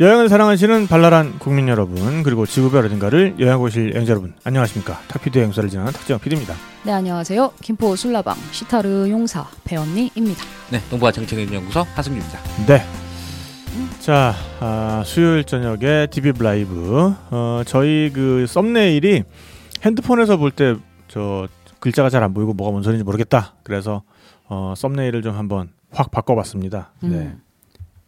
여행을 사랑하시는 발랄한 국민 여러분 그리고 지구별 어딘가를 여행하고 오실 여행자 여러분 안녕하십니까 탁피디 여행사를 진행하는 탁재형 PD입니다 네 안녕하세요. 김포 술라방 시타르 용사 배언니입니다. 네, 동부아 정책연구소 하승규입니다. 네. 자 아, 수요일 저녁에 딥입 라이브 어, 저희 그 썸네일이 핸드폰에서 볼 때 저 글자가 잘 안 보이고 뭐가 뭔 소리인지 모르겠다 그래서 어, 썸네일을 좀 한번 확 바꿔봤습니다 네 음.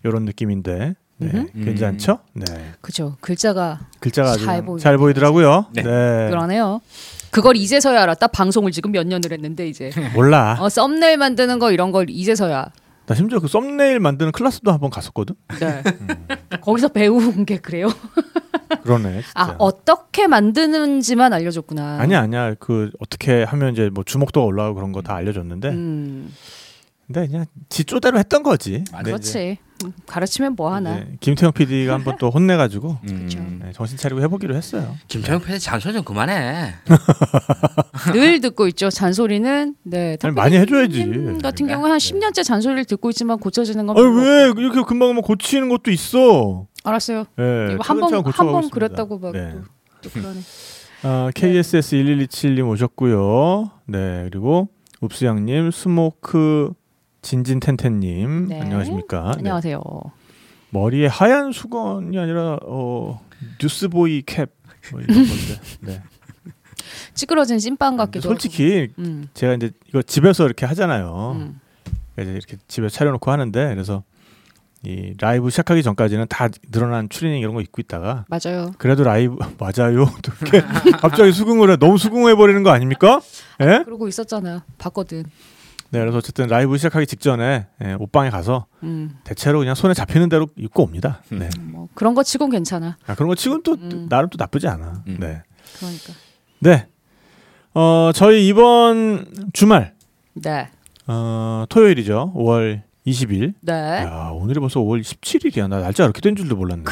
이런 느낌인데 네, 음흠. 괜찮죠? 네 그죠. 글자가 글자가 잘 잘, 보이네요. 잘 보이더라고요 네. 네. 그러네요. 그걸 이제서야 알았다. 방송을 지금 몇 년을 했는데 이제 몰라 어, 썸네일 만드는 거 이런 걸 이제서야. 나 심지어 그 썸네일 만드는 클래스도 한번 갔었거든. 네. 거기서 배운 게 그래요? 그러네. 진짜. 아 어떻게 만드는지만 알려줬구나. 아니야 아니야 그 어떻게 하면 이제 뭐 주목도가 올라가고 그런 거 다 알려줬는데 음, 근데 그냥 지 쪼대로 했던 거지. 아, 그렇지. 음, 가르치면 뭐 하나. 김태형 PD가 한번 또 혼내가지고 그쵸. 네, 정신 차리고 해보기로 했어요. 김태형 PD 잔소리 좀 그만해. 늘 듣고 있죠. 잔소리는 네. 아니, 많이 해줘야지. 님 같은 그런가? 경우 한 10년째 잔소리를 듣고 있지만 고쳐지는 건 아니 별로 왜 이렇게 금방 금방 고치는 것도 있어. 알았어요. 예, 이거 한번 한 번. 그랬다고 막 네. 또, 또 그러네. 아, KSS 1127님 오셨고요. 네 그리고 읍수양님, 스모크 진진텐텐님 네. 안녕하십니까? 네. 안녕하세요. 머리에 하얀 수건이 아니라 어 newsboy cap 뭐 이런 건데. 네. 찌그러진 찐빵 같기도 솔직히. 음. 제가 이제 이거 집에서 이렇게 하잖아요. 음. 이제 이렇게 집에 차려놓고 하는데 그래서 이 라이브 시작하기 전까지는 다 늘어난 추리닝 이런 거 입고 있다가 맞아요. 그래도 라이브 맞아요. 이렇게 갑자기 수긍을 해 너무 수긍해 버리는 거 아닙니까? 예? 그러고 있었잖아요. 봤거든. 네, 그래서 어쨌든 라이브 시작하기 직전에 예, 옷방에 가서 음. 대체로 그냥 손에 잡히는 대로 입고 옵니다. 네. 뭐 그런 거 치곤 괜찮아. 아, 그런 거 치곤 또 음. 나름 또 나쁘지 않아. 음. 네. 그러니까. 네. 어, 저희 이번 주말 네. 어, 토요일이죠. 5월 20일. 네. 야, 오늘이 벌써 5월 17일이야. 나 날짜가 이렇게 된 줄도 몰랐네.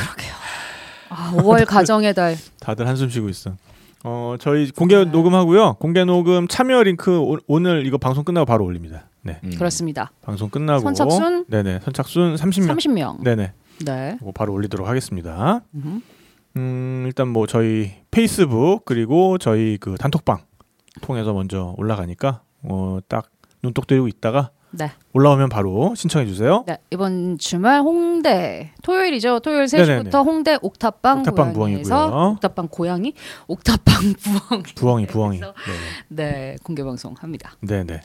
아, 5월 가정의 달. 다들 한숨 쉬고 있어. 어, 저희 공개 녹음하고요. 공개 녹음 참여 링크 오, 오늘 이거 방송 끝나고 바로 올립니다. 네. 음. 그렇습니다. 방송 끝나고 선착순? 네네. 선착순 30명. 30명. 네네. 네. 바로 올리도록 하겠습니다. 음. 음, 일단 뭐 저희 페이스북 그리고 저희 그 단톡방 통해서 먼저 올라가니까 어, 딱 눈독 들이고 있다가 네. 올라오면 바로 신청해 주세요. 네. 이번 주말 홍대 토요일이죠. 토요일 3시부터 네네네. 홍대 옥탑방, 옥탑방 고양이에서 부엉이고요. 옥탑방 고양이, 옥탑방 부엉이. 부엉이 부엉이. 네, 공개 방송 합니다. 네, 네.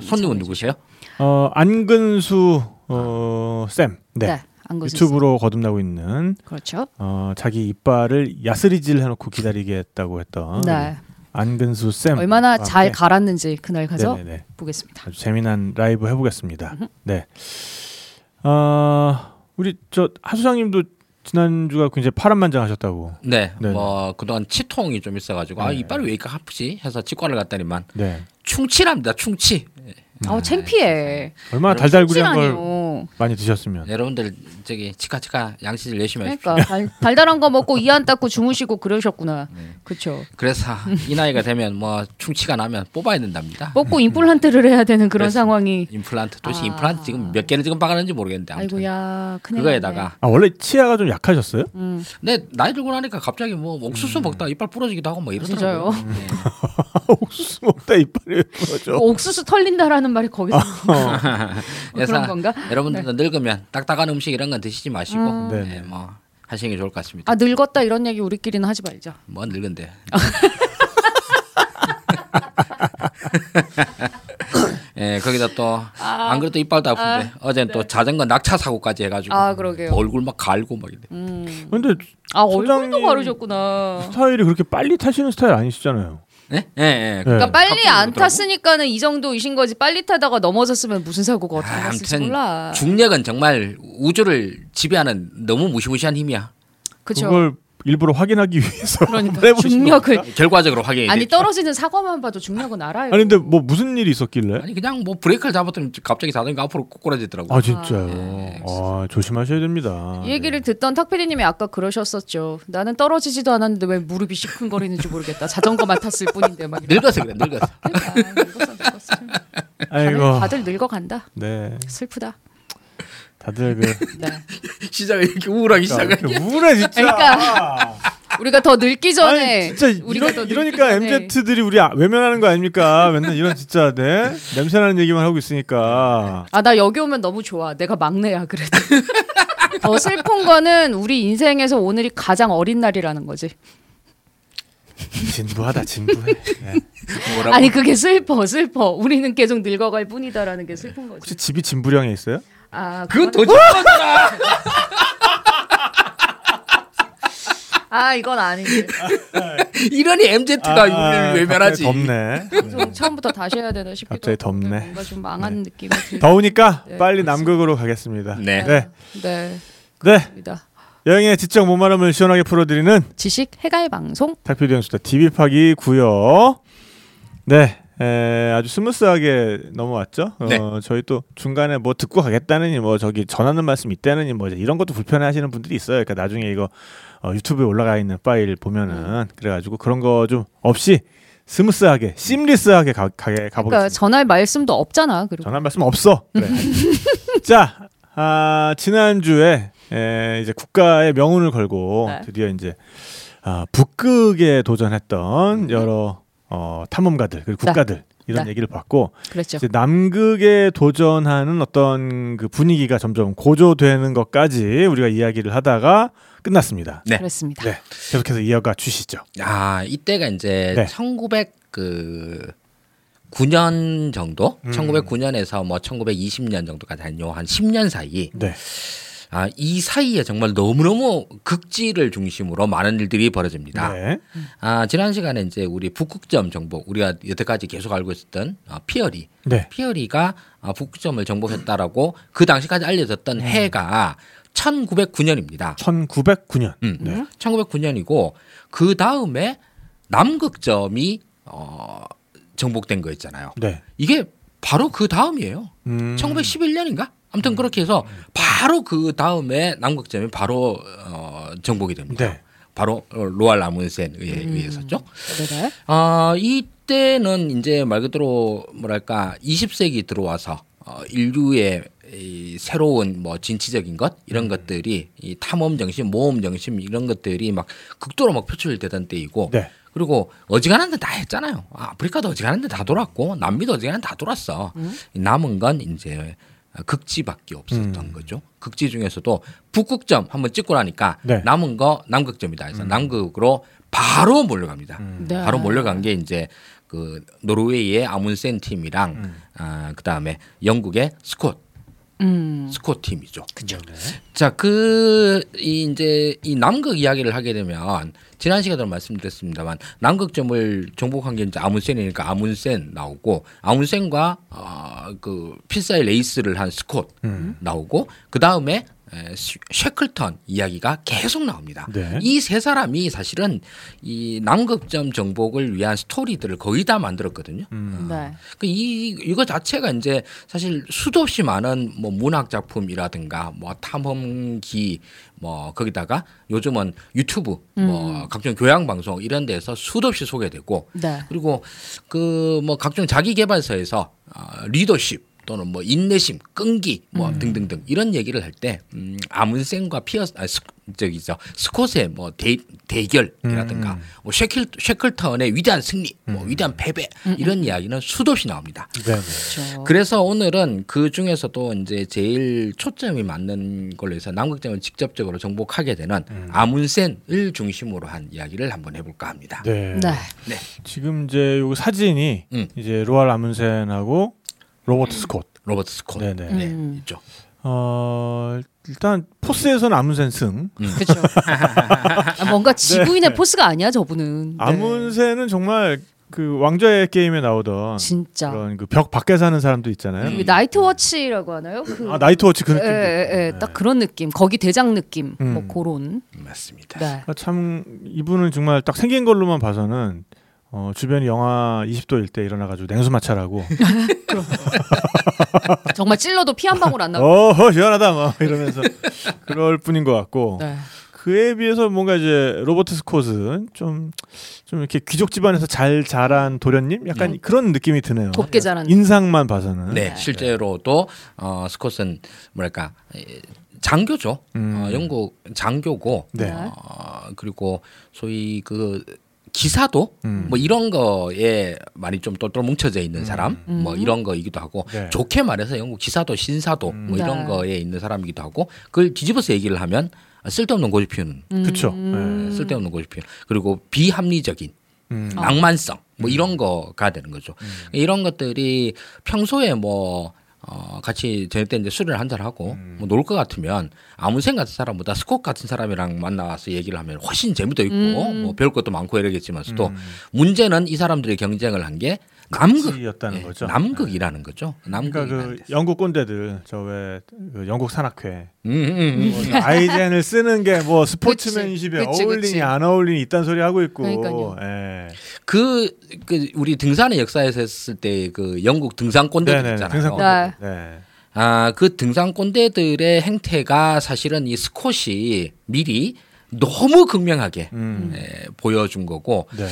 손님은 누구세요? 어, 안근수 어, 쌤. 네. 네. 유튜브로 거듭나고 있는 그렇죠. 어, 자기 이빨을 야스리질 해놓고 기다리겠다고 했던 네. 안근수 쌤. 얼마나 잘 네. 갈았는지 그날 가서 네네네. 보겠습니다. 아주 재미난 라이브 해보겠습니다. 네. 어, 우리 저 하수장님도 지난주가 굉장히 파란만장하셨다고. 네, 네네. 뭐 그동안 치통이 좀 있어가지고 아 네. 이빨이 왜 이렇게 아프지? 해서 치과를 갔더니만 네. 충치랍니다. 충치. 아우 창피해. 얼마나 달달구리한 걸 많이 드셨으면. 여러분들 저기 치과 양치질 열심히 하십시오. 그러니까 달, 달달한 거 먹고 이 안 닦고 주무시고 그러셨구나. 그렇죠. 그래서 이 나이가 되면 뭐 충치가 나면 뽑아야 된답니다. 뽑고 임플란트를 해야 되는 그런 상황이. 임플란트 도대체 아. 임플란트 지금 몇 개를 지금 박았는지 모르겠는데 아무튼 아이고야. 큰일 그거에다가 아 원래 치아가 좀 약하셨어요? 음. 근데 나이 들고 나니까 갑자기 뭐 옥수수 먹다가 이빨 부러지기도 하고 뭐 이러더라고요. 진짜요? 네. 옥수수 먹다 이빨이 왜 부러져? 옥수수 털린다라는 말이 거기서 뭐 그래서 그런 건가? 여러분 들도 늙으면 딱딱한 음식 이런 건 드시지 마시고 음. 네네. 네, 뭐 하시는 게 좋을 것 같습니다. 아 늙었다 이런 얘기 우리끼리는 하지 말자. 뭐 늙은데. 예, 거기다 또안 그래도 이빨도 아픈데 어제는 또 자전거 낙차 사고까지 해가지고 아 그러게요. 얼굴 막 갈고 막 이래. 음. 근데 아 얼굴도 가르셨구나. 스타일이 그렇게 빨리 타시는 스타일 아니시잖아요. 예, 예, 예. 네. 그러니까 빨리 안. 탔으니까는 이 정도이신 거지. 빨리 타다가 넘어졌으면 무슨 사고가 어떻게 아, 났을지 아무튼 몰라. 중력은 정말 우주를 지배하는 너무 무시무시한 힘이야. 그렇죠. 그걸 일부러 확인하기 위해서 그러니까 중력을? 결과적으로 확인이 아니. 떨어지는 사과만 봐도 중력은 알아요. 아니 근데 뭐 무슨 일이 있었길래? 아니 그냥 뭐 브레이크를 잡았더니 갑자기 자전거 앞으로 꼬꾸라지더라고. 아 진짜요. 네. 아 조심하셔야 됩니다. 이 얘기를 듣던 탁피디님이 아까 그러셨었죠. 나는 떨어지지도 않았는데 왜 무릎이 시큰거리는지 모르겠다. 자전거만 탔을 뿐인데 막. 늙어서 그래, 늙어서. 늙었어, 늙었어. 아이고. 다들 늙어간다. 네. 슬프다. 다들 그 네. 시작을 이렇게 우울하게 시작을. 이렇게 우울해 진짜. 그러니까 우리가 더 늙기 전에 아니, 진짜 우리가 이러, 더 늙기 이러니까 전에 MZ들이 우리 아- 외면하는 거 아닙니까? 맨날 이런 진짜 네 냄새나는 얘기만 하고 있으니까. 아 나 여기 오면 너무 좋아. 내가 막내야 그래도. 더 슬픈 거는 우리 인생에서 오늘이 가장 어린 날이라는 거지. 진부하다 진부해. 네. 아니 그게 슬퍼 슬퍼. 우리는 계속 늙어갈 뿐이다라는 게 슬픈 거지. 혹시 집이 진부령에 있어요? 아 그건 더 좋아하잖아. 아 이건 아니지. 이러니 MZ가 우리를 외면하지. 아, 갑자기 덥네. 좀 처음부터 다시 해야 되나 싶기도 갑자기 덥네. 뭔가 좀 망한 느낌이 들. 더우니까 네, 빨리 남극으로 가겠습니다. 네. 네. 네. 네. 여행의 지적 모마름을 시원하게 풀어드리는 지식 해갈 방송. 탁피디 형수다 TV 파기 구요. 네. 에, 아주 smooth하게 넘어왔죠. 네. 어, 저희 또 중간에 뭐 듣고 가겠다느니 뭐 저기 전하는 말씀 있다느니 뭐 이제 이런 것도 불편해하시는 분들이 있어요. 그러니까 나중에 이거 어, 유튜브에 올라가 있는 파일 보면은 그래가지고 그런 거 좀 없이 smooth하게 seamless하게 가, 가게 그러니까 가보겠습니다. 전할 말씀도 없잖아. 그리고 전할 말씀 없어. 그래. 자, 아, 지난주에 에, 이제 국가의 명운을 걸고 네. 드디어 이제 아, 북극에 도전했던 여러 어, 탐험가들 그리고 네. 국가들 이런 네. 얘기를 봤고 그랬죠. 이제 남극에 도전하는 어떤 그 분위기가 점점 고조되는 것까지 우리가 이야기를 하다가 끝났습니다. 네. 그랬습니다. 네, 계속해서 이어가 주시죠. 아 이때가 이제 네. 1900그 9년 정도, 음. 1909년에서 뭐 1920년 정도까지 한요한 10년 사이, 네, 아 이 사이에 정말 너무 너무 극지를 중심으로 많은 일들이 벌어집니다. 네, 아 지난 시간에 이제 우리 북극점 정복, 우리가 여태까지 계속 알고 있었던 어, 피어리, 네, 피어리가 어, 북극점을 정복했다라고 그 당시까지 알려졌던 해가 1909년입니다. 1909년. 음, 네. 1909년이고 그 다음에 남극점이 어, 정복된 거 있잖아요. 네. 이게 바로 그 다음이에요. 음, 1911년인가? 아무튼 그렇게 해서 바로 그 다음에 남극점이 바로 어, 정복이 됩니다. 네. 바로 어, 로알 아문센에 의해서죠. 네네. 아 이때는 이제 말 그대로 뭐랄까 20세기 들어와서 어, 인류의 이 새로운 뭐 진취적인 것 이런 것들이 이 탐험 정신, 모험 정신 이런 것들이 막 극도로 막 표출되던 때이고 네. 그리고 어지간한 데 다 했잖아요. 아, 아프리카도 어지간한 데 다 돌았고 남미도 어지간한 데 다 돌았어. 남은 건 이제 극지밖에 없었던 음. 거죠. 극지 중에서도 북극점 한번 찍고 나니까 네. 남은 거 남극점이다. 그래서 남극으로 바로 몰려갑니다. 음. 네. 바로 몰려간 게 이제 그 노르웨이의 아문센 팀이랑 음. 아, 그다음에 영국의 스콧 음. 스콧 팀이죠. 그죠. 자, 그, 이, 이제, 이 남극 이야기를 하게 되면, 지난 시간에도 말씀드렸습니다만, 남극점을 정복한 게 이제 아문센이니까 아문센 나오고, 아문센과, 어, 그, 필사의 레이스를 한 스콧 음. 나오고, 그 다음에, 쉐클턴 이야기가 계속 나옵니다. 네. 이 세 사람이 사실은 이 남극점 정복을 위한 스토리들을 거의 다 만들었거든요. 음. 네. 그이 이거 자체가 이제 사실 수도 없이 많은 뭐 문학 작품이라든가 뭐 탐험기 뭐 거기다가 요즘은 유튜브 뭐 각종 교양 방송 이런 데서 수도 없이 소개되고 네. 그리고 그 뭐 각종 자기 개발서에서 아, 리더십 또는 뭐 인내심, 끈기 뭐 등등등 이런 얘기를 할 때 음, 아문센과 피어 아, 스, 저기죠 스콧의 뭐 대, 대결이라든가 뭐 쉐클 쉐클턴의 위대한 승리, 뭐 위대한 패배 이런 이야기는 수도 없이 나옵니다. 네. 네. 그렇죠. 그래서 오늘은 그 중에서도 이제 제일 초점이 맞는 걸로 해서 남극점을 직접적으로 정복하게 되는 아문센을 중심으로 한 이야기를 한번 해볼까 합니다. 네. 네. 네. 지금 이제 요 사진이 음. 이제 로알 아문센하고 로버트 스콧. 로버트 스콧. 네네. 네, 음. 있죠. 어 일단 포스에서는 아문센 승. 그렇죠. 아, 뭔가 지구인의 포스가 아니야 저분은. 네. 아문센은 정말 그 왕좌의 게임에 나오던 진짜. 그런 그 벽 밖에 사는 사람도 있잖아요. 그 Night Watch라고 하나요? 그 아 Night Watch 그 예, 느낌. 예, 예, 딱 그런 느낌. 거기 대장 느낌. 음. 뭐 그런. 맞습니다. 네. 아, 참 이분은 정말 딱 생긴 걸로만 봐서는 어, 주변이 영하 20도일 때 일어나가지고 냉수 마찰하고 정말 찔러도 피 한 방울 안 나고. 어허 시원하다 뭐 이러면서 그럴 뿐인 것 같고 네. 그에 비해서 뭔가 이제 로버트 스콧은 좀, 좀 이렇게 귀족 집안에서 잘 자란 도련님? 약간 음. 그런 느낌이 드네요. 곱게 자란. 인상만 봐서는. 네, 실제로도 어, 스콧은 뭐랄까 에, 장교죠. 음. 어, 영국 장교고 네. 어, 그리고 소위 그 기사도 음. 뭐 이런 거에 많이 좀 똘똘 뭉쳐져 있는 사람 음. 뭐 이런 거이기도 하고 네. 좋게 말해서 영국 기사도 신사도 음. 뭐 이런 네. 거에 있는 사람이기도 하고 그걸 뒤집어서 얘기를 하면 쓸데없는 고집 피우는 그쵸. 음. 네. 쓸데없는 고집 피우는 그리고 비합리적인 음. 낭만성 뭐 이런 거가 되는 거죠. 이런 것들이 평소에 뭐 어, 같이 저녁 때 이제 술을 한잔 하고 뭐놀 것 같으면 아무생 같은 사람보다 스콧 같은 사람이랑 만나서 얘기를 하면 훨씬 재미도 있고 음. 뭐 배울 것도 많고 이러겠지만서도 문제는 이 사람들이 경쟁을 한 게 남극 였다는 예, 거죠. 남극이라는 거죠. 남극. 그러니까 그 영국 꼰대들 저 왜 그 영국 산악회 음, 음, 음. 뭐 아이젠을 쓰는 게 뭐 스포츠맨십에 어울리니 그치. 안 어울리니 이딴 소리 하고 있고 그러니까요. 예. 그, 그 우리 등산의 역사에서 했을 때 그 영국 등산 꼰대들 있잖아요. 등산 네. 꼰대 네. 아, 그 등산 꼰대들의 행태가 사실은 이 스콧이 미리 너무 극명하게 음. 예, 보여준 거고 네.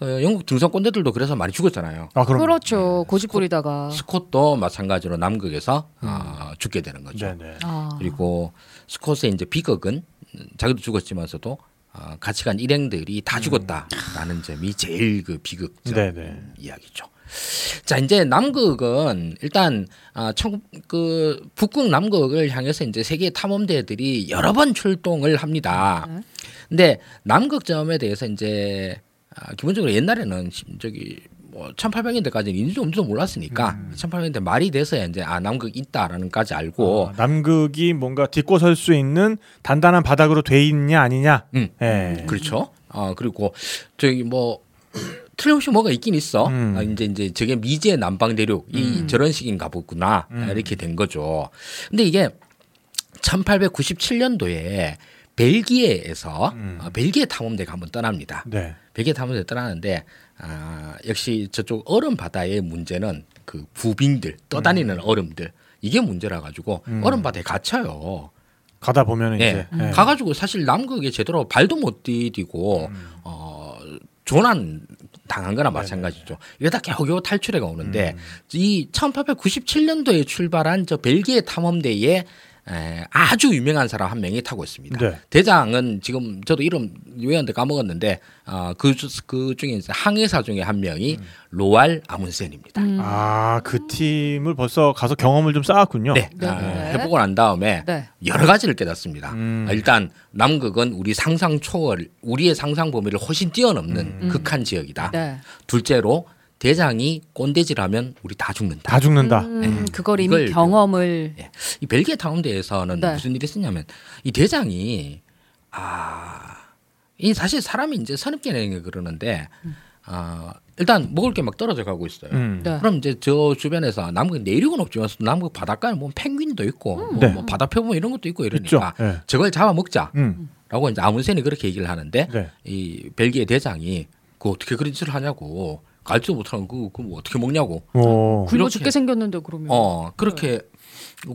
어, 영국 등산 꼰대들도 그래서 많이 죽었잖아요. 아 그럼 그렇죠. 고집 부리다가. 스콧 도 마찬가지로 남극에서 아, 죽게 되는 거죠. 네네. 아. 그리고 스콧의 이제 비극은 음, 자기도 죽었지만서도 아, 같이 간 일행들이 다 죽었다라는 점이 제일 그 비극적 네네. 이야기죠. 자 이제 남극은 일단 아, 청, 그 북극 남극을 향해서 이제 세계 탐험대들이 여러 번 출동을 합니다. 네. 근데 남극점에 대해서 이제 아, 기본적으로 옛날에는 시- 저기 뭐 1800년대까지는 인지 엄청 몰랐으니까 1800년대 말이 돼서야 이제 아 남극 있다라는까지 알고 어, 남극이 뭔가 딛고 설 수 있는 단단한 바닥으로 돼 있냐 아니냐. 음. 예. 그렇죠. 어 그리고 저기 뭐 틀림없이 뭐가 있긴 있어. 음. 아, 이제 이제 저게 미지의 남방 대륙 이 저런 식인가 보구나 음. 이렇게 된 거죠. 근데 이게 1897년도에 벨기에에서 음. 어, 벨기에 탐험대가 한번 떠납니다. 네. 벨기에 탐험대 떠나는데 아, 역시 저쪽 얼음 바다의 문제는 그 부빙들 떠다니는 얼음들 이게 문제라 가지고 음. 얼음 바다에 갇혀요. 가다 보면은 예. 이제 예. 가가지고 사실 남극에 제대로 발도 못 디디고 음. 어 조난 당한 거나 마찬가지죠. 이러다 겨우겨우 탈출해가 오는데 음. 이 1897년도에 출발한 저 벨기에 탐험대에 에, 아주 유명한 사람 한 명이 타고 있습니다. 네. 대장은 지금 저도 이름 외웠는데 까먹었는데 어, 그, 주- 그 중에 항해사 중에 한 명이 음. 로알 아문센입니다. 음. 아, 그 팀을 벌써 가서 경험을 좀 쌓았군요. 네, 네, 아, 네. 해보고 난 다음에 네. 여러 가지를 깨닫습니다. 음. 아, 일단 남극은 우리 상상 초월, 우리의 상상 범위를 훨씬 뛰어넘는 음. 극한 지역이다. 네. 둘째로 대장이 꼰대질하면 우리 다 죽는다. 다 죽는다. 음, 그걸 이미 이걸 경험을 예. 이 벨기에 탐험대에서는 네. 무슨 일이 있었냐면 이 대장이 아, 이 사실 사람이 이제 선입견에 그러는데 아, 일단 먹을 게 막 떨어져 가고 있어요. 음. 네. 그럼 이제 저 주변에서 남극 내륙은 없지만 남극 바닷가에 뭐 펭귄도 있고 뭐, 네. 뭐 바다 표범 이런 것도 있고. 이러니까 예. 저걸 잡아 먹자 라고 음. 이제 아문센이 그렇게 얘기를 하는데 네. 이 벨기에 대장이 그 어떻게 그런 짓을 하냐고 갈지도 못하는 그뭐 어떻게 먹냐고 오. 굶어 이렇게- 죽게 생겼는데 그러면 어 그렇게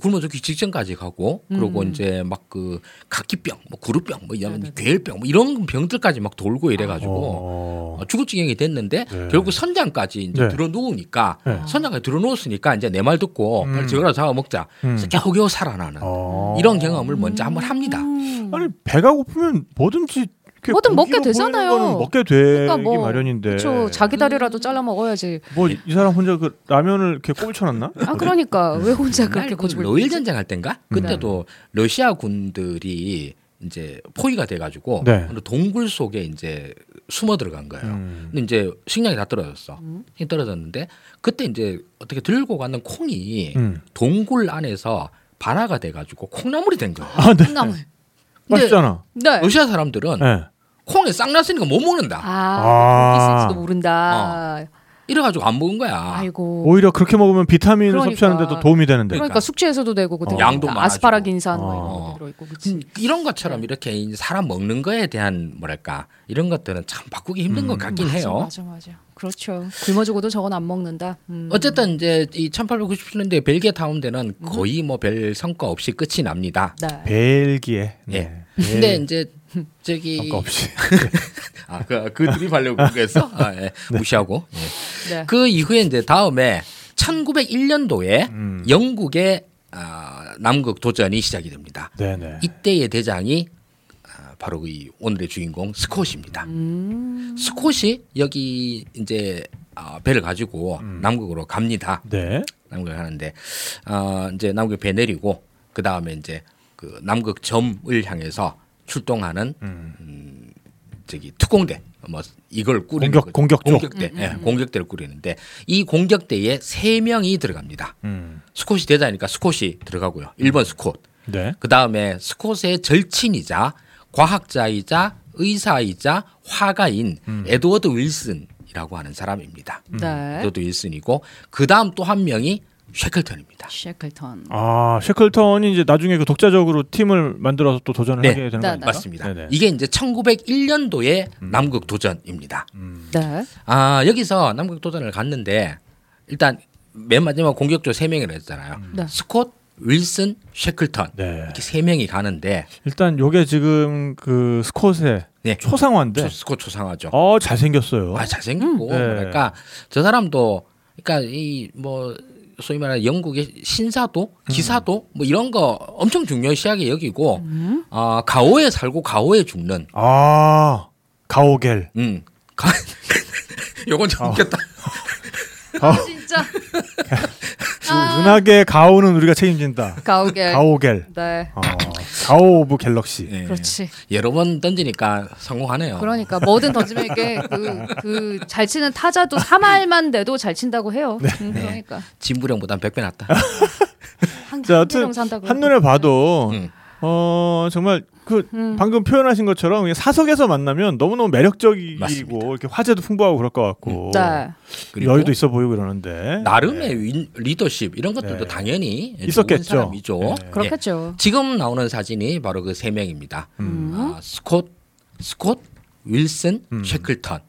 굶어 죽기 직전까지 가고 그리고 음. 이제 막 그 각기병 뭐 구루병 뭐 이런. 괴혈병 뭐 이런 병들까지 막 돌고 이래가지고 어. 어, 죽을 지경이 됐는데 네. 결국 선장까지 이제 네. 들어 누우니까 네. 선장까지 들어 누웠으니까 이제 내 말 듣고 음. 빨리 저거라 잡아 먹자. 음. 겨우겨우 살아나는 어. 이런 경험을 먼저 한번 합니다. 음. 아니 배가 고프면 뭐든지 이렇게 뭐든 먹게 되잖아요. 먹게 되기 그러니까 뭐, 마련인데. 그렇죠. 자기 다리라도 잘라 먹어야지. 뭐 이 사람 혼자 그 라면을 이렇게 꼽쳐놨나? 아 그러니까 왜 혼자 그렇게 그 고집을 부리지? 전쟁 할 때인가 그때도 러시아 군들이 이제 포위가 돼가지고 네. 동굴 속에 이제 숨어 들어간 거예요. 음. 근데 이제 식량이 다 떨어졌어. 음. 떨어졌는데 그때 이제 어떻게 들고 가는 콩이 음. 동굴 안에서 발화가 돼가지고 콩나물이 된 거예요. 아, 네. 콩나물. 맛있잖아. 네. 러시아 사람들은 네. 콩에 싹 났으니까 못 먹는다. 아, 아. 있을지도 모른다. 이래가지고 안 먹은 거야. 아이고. 오히려 그렇게 먹으면 비타민을 그러니까. 섭취하는데도 도움이 되는데. 그러니까, 그러니까. 숙취해서도 되고 어. 양도 아스파라긴산 많아지고. 뭐 어. 이런. 음, 이런 것처럼 이렇게 이제 사람 먹는 거에 대한 뭐랄까 이런 것들은 참 바꾸기 힘든 음. 것 같긴 맞아, 해요. 맞아 맞아. 그렇죠. 굶어 죽어도 저건 안 먹는다. 음. 어쨌든 이제 이 1897년도에 벨기에 탐험대는 거의 뭐 별 성과 없이 끝이 납니다. 네. 벨기에. 예. 네. 근데 이제 저기 아까 없이. 아그 그 드립하려고 그랬어? 아, 예. 무시하고. 예. 네. 그 이후에 이제 다음에 1901년도에 음. 영국의 아, 남극 도전이 시작이 됩니다. 네네. 이때의 대장이 아, 바로 이 오늘의 주인공 스콧입니다. 음. 스콧이 여기 이제 아, 배를 가지고 음. 남극으로 갑니다. 네. 남극을 가는데 어, 이제 남극 배 내리고 그 다음에 이제 그 남극 점을 향해서 출동하는 음. 저기 특공대 뭐 이걸 꾸리는 공격- 거죠. 공격조. 공격대 예, 공격대를 꾸리는데 이 공격대에 세 명이 들어갑니다. 음. 스콧이 대자니까 스콧이 들어가고요. 1번 스콧. 네. 그 다음에 스콧의 절친이자 과학자이자 의사이자 화가인 에드워드 윌슨 이라고 하는 사람입니다. 네. 에드워드 윌슨이고 그 다음 또 한 명이 쉐클턴입니다. 셰클턴. 아 셰클턴이 이제 나중에 그 독자적으로 팀을 만들어서 또 도전을 네. 하게 되는 네, 거니까. 네. 맞습니다. 네네. 이게 이제 1901년도에 남극 도전입니다. 네. 아 여기서 남극 도전을 갔는데 일단 맨 마지막 공격조 세 명이라 했잖아요. 네. 스콧, 윌슨, 쉐클턴 네. 이렇게 세 명이 가는데 일단 요게 지금 그 스콧의 네. 초상화인데. 초- 스콧 초상화죠. 어 잘생겼어요. 아 잘생겼고 음. 네. 그러니까 저 사람도 그러니까 이뭐 소위 말하는 영국의 신사도 음. 기사도 뭐 이런 거 엄청 중요시하게 여기고 아 가오에 살고 가오에 죽는 아 가오갤. 음 가... 요건 좀 어. 웃겼다 진짜 그 은하계 가오는 우리가 책임진다. 가오갤. 가오갤. 네. 어, 가오 of Galaxy. 예. 그렇지. 여러 번 던지니까 성공하네요 그러니까 뭐든 던지면 이게 그 잘 치는 타자도 3할만 돼도 잘 친다고 해요. 네. 음, 그러니까 진부령보단 100배 낫다 한, 자. 한눈에 봐도 음. 어 정말 그 음. 방금 표현하신 것처럼 사석에서 만나면 너무너무 매력적이고 맞습니다. 이렇게 화제도 풍부하고 그럴 것 같고 네. 그리고 여유도 있어 보이고 그러는데 나름의 윈- 리더십 이런 것들도 네. 당연히 있었겠죠. 사람이죠 네. 예. 그렇겠죠. 지금 나오는 사진이 바로 그 세 명입니다. 음. 아, 스콧, 스콧, 윌슨, 음. 셰클턴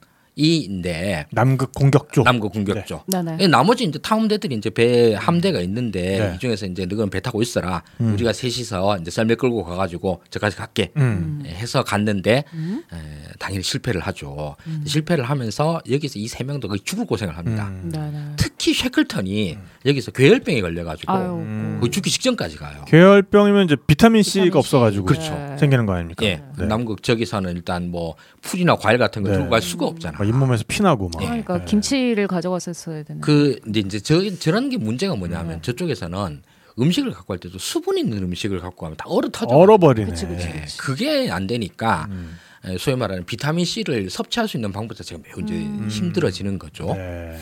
이인데 남극 공격조. 남극 공격조. 네네. 예, 나머지 이제 탐험대들이 이제 배 함대가 있는데 네. 이 중에서 이제 너는 배 타고 있어라. 음. 우리가 셋이서 이제 썰매 끌고 가가지고 저까지 갈게. 음. 예, 해서 갔는데 음. 에, 당연히 실패를 하죠. 실패를 하면서 여기서 이 세 명도 거의 죽을 고생을 합니다. 음. 특히 셰클턴이 여기서 괴혈병에 걸려가지고 아유. 음. 거의 죽기 직전까지 가요. 계열병이면 이제 비타민 C가 비타민 C. 없어가지고 그렇죠. 네. 생기는 거 아닙니까? 예, 네. 남극 저기서는 일단 뭐 풀이나 과일 같은 거 네. 들고 갈 수가 없잖아. 막 잇몸에서 피나고 막. 그러니까 네. 김치를 가져갔었어야 되는. 그 근데 이제 저 저런 게 문제가 뭐냐면 음. 저쪽에서는 음식을 갖고 갈 때도 수분 있는 음식을 갖고 가면 다 얼어 터져. 얼어버리네. 그치, 그치, 예, 그치. 그게 안 되니까 음. 에, 소위 말하는 비타민 C를 섭취할 수 있는 방법 자체가 매우 이제 힘들어지는 거죠. 네.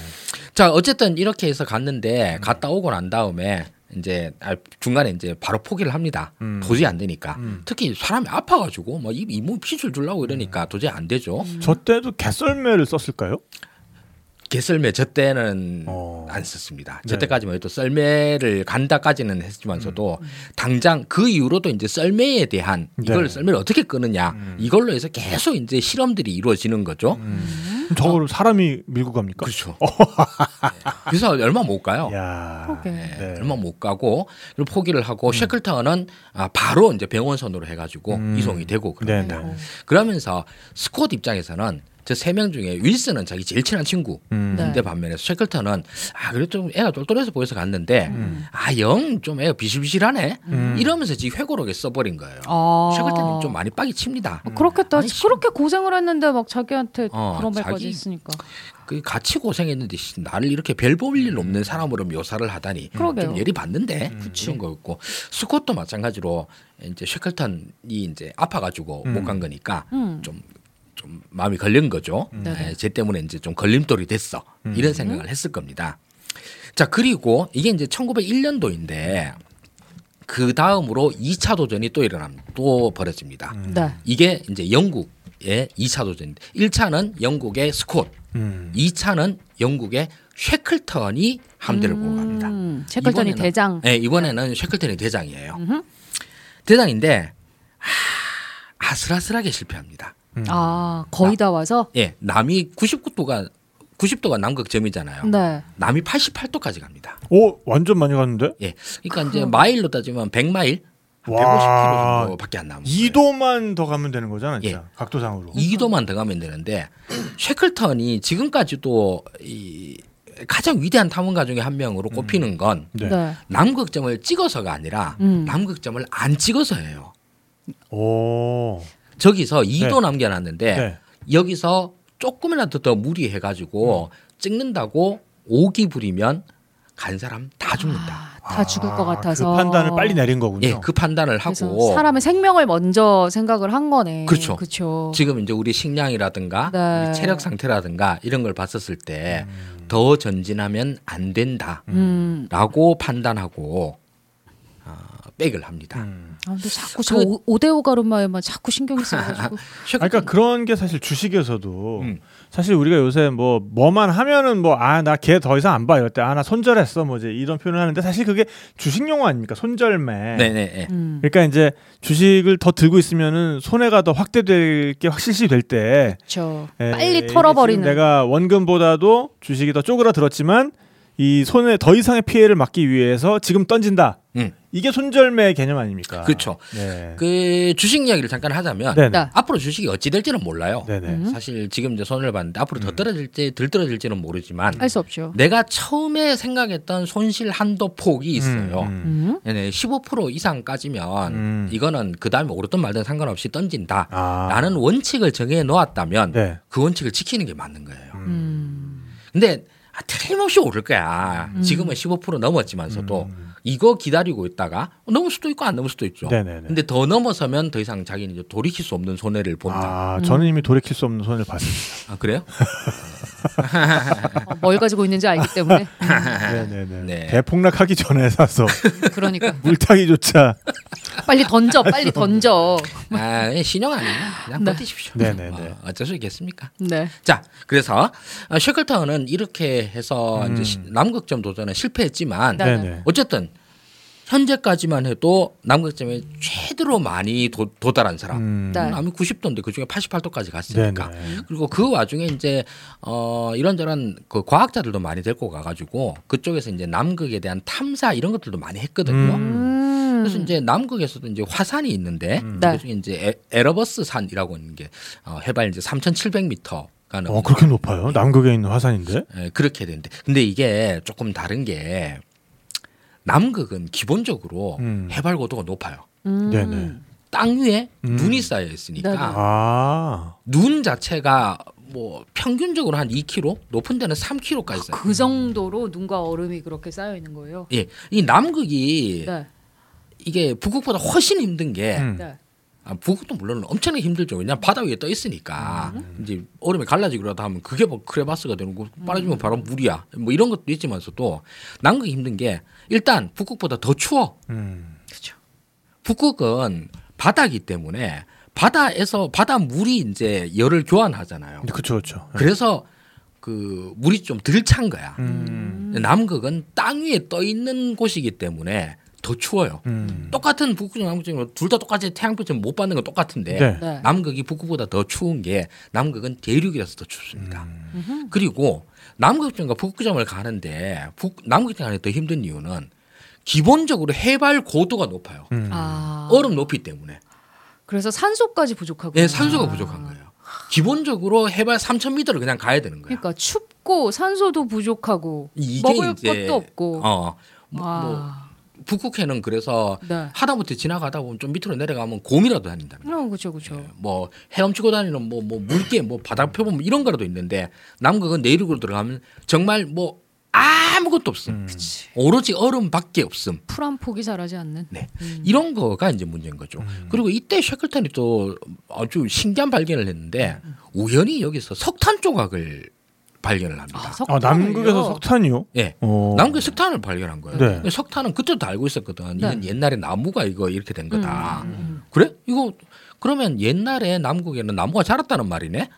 자 어쨌든 이렇게 해서 갔는데 갔다 오고 난 다음에 이제 아, 중간에 이제 바로 포기를 합니다. 음. 도저히 안 되니까. 음. 특히 사람이 아파가지고 뭐 이- 이몸 피줄 주려고 이러니까 도저히 안 되죠. 저 때도 개썰매를 썼을까요? 개썰매 저 때는 어. 안 썼습니다. 네. 저 때까지만 해도 썰매를 간다까지는 했지만서도 당장 그 이후로도 이제 썰매에 대한 이걸 네. 썰매를 어떻게 끄느냐 음. 이걸로 해서 계속 이제 실험들이 이루어지는 거죠. 그럼 저거를 사람이 밀고 갑니까? 그렇죠. 네. 그래서 얼마 못 가요. 야. 그러게. 네. 얼마 못 가고 그리고 포기를 하고 셰클턴은 아, 바로 이제 병원선으로 해가지고 음. 이송이 되고 네. 네. 그러면서 스콧 입장에서는 저 세 명 중에 윌슨은 자기 제일 친한 친구. 음. 네. 근데 반면에 셰클턴은 아 그래도 좀 애가 똘똘해서 보여서 갔는데 아영 좀 애가 비실비실하네 음. 이러면서 지 회고록에 써버린 거예요. 아. 셰클턴이 좀 많이 빡이 칩니다. 그렇겠다. 아니, 씨. 그렇게 고생을 했는데 막 자기한테 어, 그런 말까지 자기- 했으니까. 그 같이 고생했는데 씨, 나를 이렇게 별 볼 일 없는 사람으로 묘사를 하다니 그러게요. 좀 예리 받는데 음. 이런 거였고 스콧도 마찬가지로 이제 셰클턴이 이제 아파가지고 음. 못간 거니까 음. 좀 좀 마음이 걸린 거죠. 네네. 에, 쟤 때문에 이제 좀 걸림돌이 됐어. 음. 이런 생각을 했을 겁니다. 자 그리고 이게 이제 1901년도인데 그 다음으로 2차 도전이 또 일어납니다. 또 벌어집니다. 네. 이게 이제 영국의 2차 도전인데 1차는 영국의 스콧, 음. 2차는 영국의 쉐클턴이 함대를 보고 갑니다. 음, 셰클턴이 이번에는- 대장. 네, 이번에는 쉐클턴이 대장이에요. 음흠. 대장인데 아, 아슬아슬하게 실패합니다. 음. 아 거의 다 와서. 예, 남이 99도가 90도가 남극점이잖아요. 네. 남이 88도까지 갑니다. 오 완전 많이 갔는데? 예, 그러니까 이제 마일로 따지면 100마일 와. 150km 정도밖에 안 남은 거예요. 2도만 더 가면 되는 거잖아, 진짜. 예. 각도상으로. 2도만 더 가면 되는데 쉐클턴이 지금까지도 이 가장 위대한 탐험가 중에 한 명으로 꼽히는 건 네. 네. 남극점을 찍어서가 아니라 음. 남극점을 안 찍어서예요. 오. 저기서 2도 네. 남겨놨는데 네. 여기서 조금이라도 더 무리해가지고 찍는다고 오기 부리면 간 사람 다 죽는다. 다 죽을 것 아, 같아서 그 판단을 빨리 내린 거군요. 예, 그 판단을 하고 사람의 생명을 먼저 생각을 한 거네. 그렇죠. 그렇죠. 지금 이제 우리 식량이라든가 네. 우리 체력 상태라든가 이런 걸 봤었을 때 음. 더 전진하면 안 된다라고 음. 판단하고 어, 백을 합니다. 음. 아, 근데 자꾸 저 그- 오데오 가르마에만 자꾸 신경이 쓰여가지고. 아, 그러니까 그런 게 사실 주식에서도 음. 사실 우리가 요새 뭐 뭐만 하면은 뭐 아 나 걔 더 이상 안 봐 이럴 때 아 나 손절했어 뭐 이제 이런 표현을 하는데 사실 그게 주식 용어 아닙니까 손절매. 네네. 네. 음. 그러니까 이제 주식을 더 들고 있으면은 손해가 더 확대될 게 확실시 될 때 그렇죠. 예, 빨리 털어버리는. 내가 원금보다도 주식이 더 쪼그라들었지만 이 손에 더 이상의 피해를 막기 위해서 지금 던진다. 음. 이게 손절매 개념 아닙니까? 그렇죠. 네. 그 주식 이야기를 잠깐 하자면 네네. 네. 앞으로 주식이 어찌 될지는 몰라요. 네네. 음. 사실 지금 이제 손을 봤는데 앞으로 더 음. 떨어질지 덜 떨어질지는 모르지만 알 수 없죠. 내가 처음에 생각했던 손실 한도 폭이 있어요. 음, 음. 네네, 15% 이상까지면 음. 이거는 그 다음에 오르든 말든 상관없이 던진다. 아. 라는 원칙을 정해 놓았다면 네. 그 원칙을 지키는 게 맞는 거예요. 음. 근데 아, 틀림없이 오를 거야. 음. 지금은 15% 넘었지만서도 음. 이거 기다리고 있다가 넘을 수도 있고 안 넘을 수도 있죠. 네네네. 근데 더 넘어서면 더 이상 자기는 이제 돌이킬 수 없는 손해를 본다. 아, 저는 이미 돌이킬 수 없는 손해를 봤습니다. 아, 그래요? 어, 뭘 가지고 있는지 알기 때문에. 네네네. 네. 대폭락하기 전에 사서 그러니까 물타기조차. 빨리 던져, 빨리 던져. 아, 그냥 신용 아니에요. 그냥 네. 버티십시오. 네네네. 어, 어쩔 수 있겠습니까? 네. 자, 그래서 어, 쉐클턴은 이렇게 해서 음. 이제 시- 남극점 도전에 실패했지만 네. 네네. 어쨌든 현재까지만 해도 남극점에 최대로 많이 도, 도달한 사람. 음. 네. 남이 90도인데 그 중에 88도까지 갔으니까. 네네. 그리고 그 와중에 이제 어 이런저런 그 과학자들도 많이 데리고 가가지고 그쪽에서 이제 남극에 대한 탐사 이런 것들도 많이 했거든요. 음. 그래서 이제 남극에서도 이제 화산이 있는데 음. 네. 그중에 이제 에, 에러버스 산이라고 하는 게 어, 해발 이제 3,700m 가는 어, 그렇게 높아요? 남극에 있는 화산인데? 예, 그렇게 되는데 근데 이게 조금 다른 게 남극은 기본적으로 음. 해발 고도가 높아요. 음. 네네. 땅 위에 음. 눈이 쌓여 있으니까. 아. 눈 자체가 뭐 평균적으로 한 2km, 높은 데는 3km까지 쌓여. 그 정도로 눈과 얼음이 그렇게 쌓여 있는 거예요. 예, 이 남극이 네. 이게 북극보다 훨씬 힘든 게 음. 네. 아, 북극도 물론 엄청나게 힘들죠. 왜냐 바다 위에 떠 있으니까 음. 이제 얼음이 갈라지기라도 하면 그게 뭐 크레바스가 되는 거 빠져주면 바로 물이야. 뭐 이런 것도 있지만서도 남극이 힘든 게 일단 북극보다 더 추워. 음. 그렇죠. 북극은 바다기 때문에 바다에서 바다 물이 이제 열을 교환하잖아요. 그렇죠, 그렇죠. 그래서 그 물이 좀 덜 찬 거야. 음. 남극은 땅 위에 떠 있는 곳이기 때문에 더 추워요. 음. 똑같은 북극이랑 남극이랑 둘 다 똑같이 태양빛을 못 받는 건 똑같은데 네. 네. 남극이 북극보다 더 추운 게 남극은 대륙이라서 더 춥습니다. 음. 그리고 남극점과 북극점을 가는데 북 남극점 가는 더 힘든 이유는 기본적으로 해발 고도가 높아요. 음. 아. 얼음 높이 때문에. 그래서 산소까지 부족하고. 예, 산소가 부족한 거예요. 기본적으로 해발 3,000m를 그냥 가야 되는 거야. 그러니까 춥고 산소도 부족하고 먹을 이제 것도 없고. 어. 뭐, 뭐 와. 북극해는 그래서 네. 하다못해 지나가다 보면 좀 밑으로 내려가면 곰이라도 거예요. 어, 그렇죠, 그렇죠. 뭐 헤엄치고 다니는 뭐 뭐 물개 뭐 바닥 표범 이런 거라도 있는데 남극은 내륙으로 들어가면 정말 뭐 아무것도 없음. 음. 오로지 얼음밖에 없음. 풀한 폭이 자라지 않는. 네. 음. 이런 거가 이제 문제인 거죠. 음. 그리고 이때 쉐클턴이 또 아주 신기한 발견을 했는데 우연히 여기서 석탄 조각을 발견을 합니다. 아, 아? 남극에서 석탄이요? 예. 어. 남극에 석탄을 발견한 거예요. 네. 석탄은 그때도 알고 있었거든. 이건 옛날에 나무가 이거 이렇게 된 거다. 음, 음, 그래? 이거 그러면 옛날에 남극에는 나무가 자랐다는 말이네?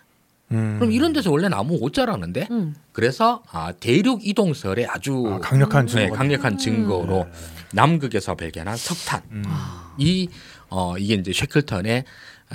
음. 그럼 이런 데서 원래 나무 못 자라는데? 음. 그래서 아, 대륙 이동설의 아주 아, 강력한 네, 증거. 강력한 증거로 남극에서 발견한 석탄. 음. 이 어, 이게 이제 쉐클턴의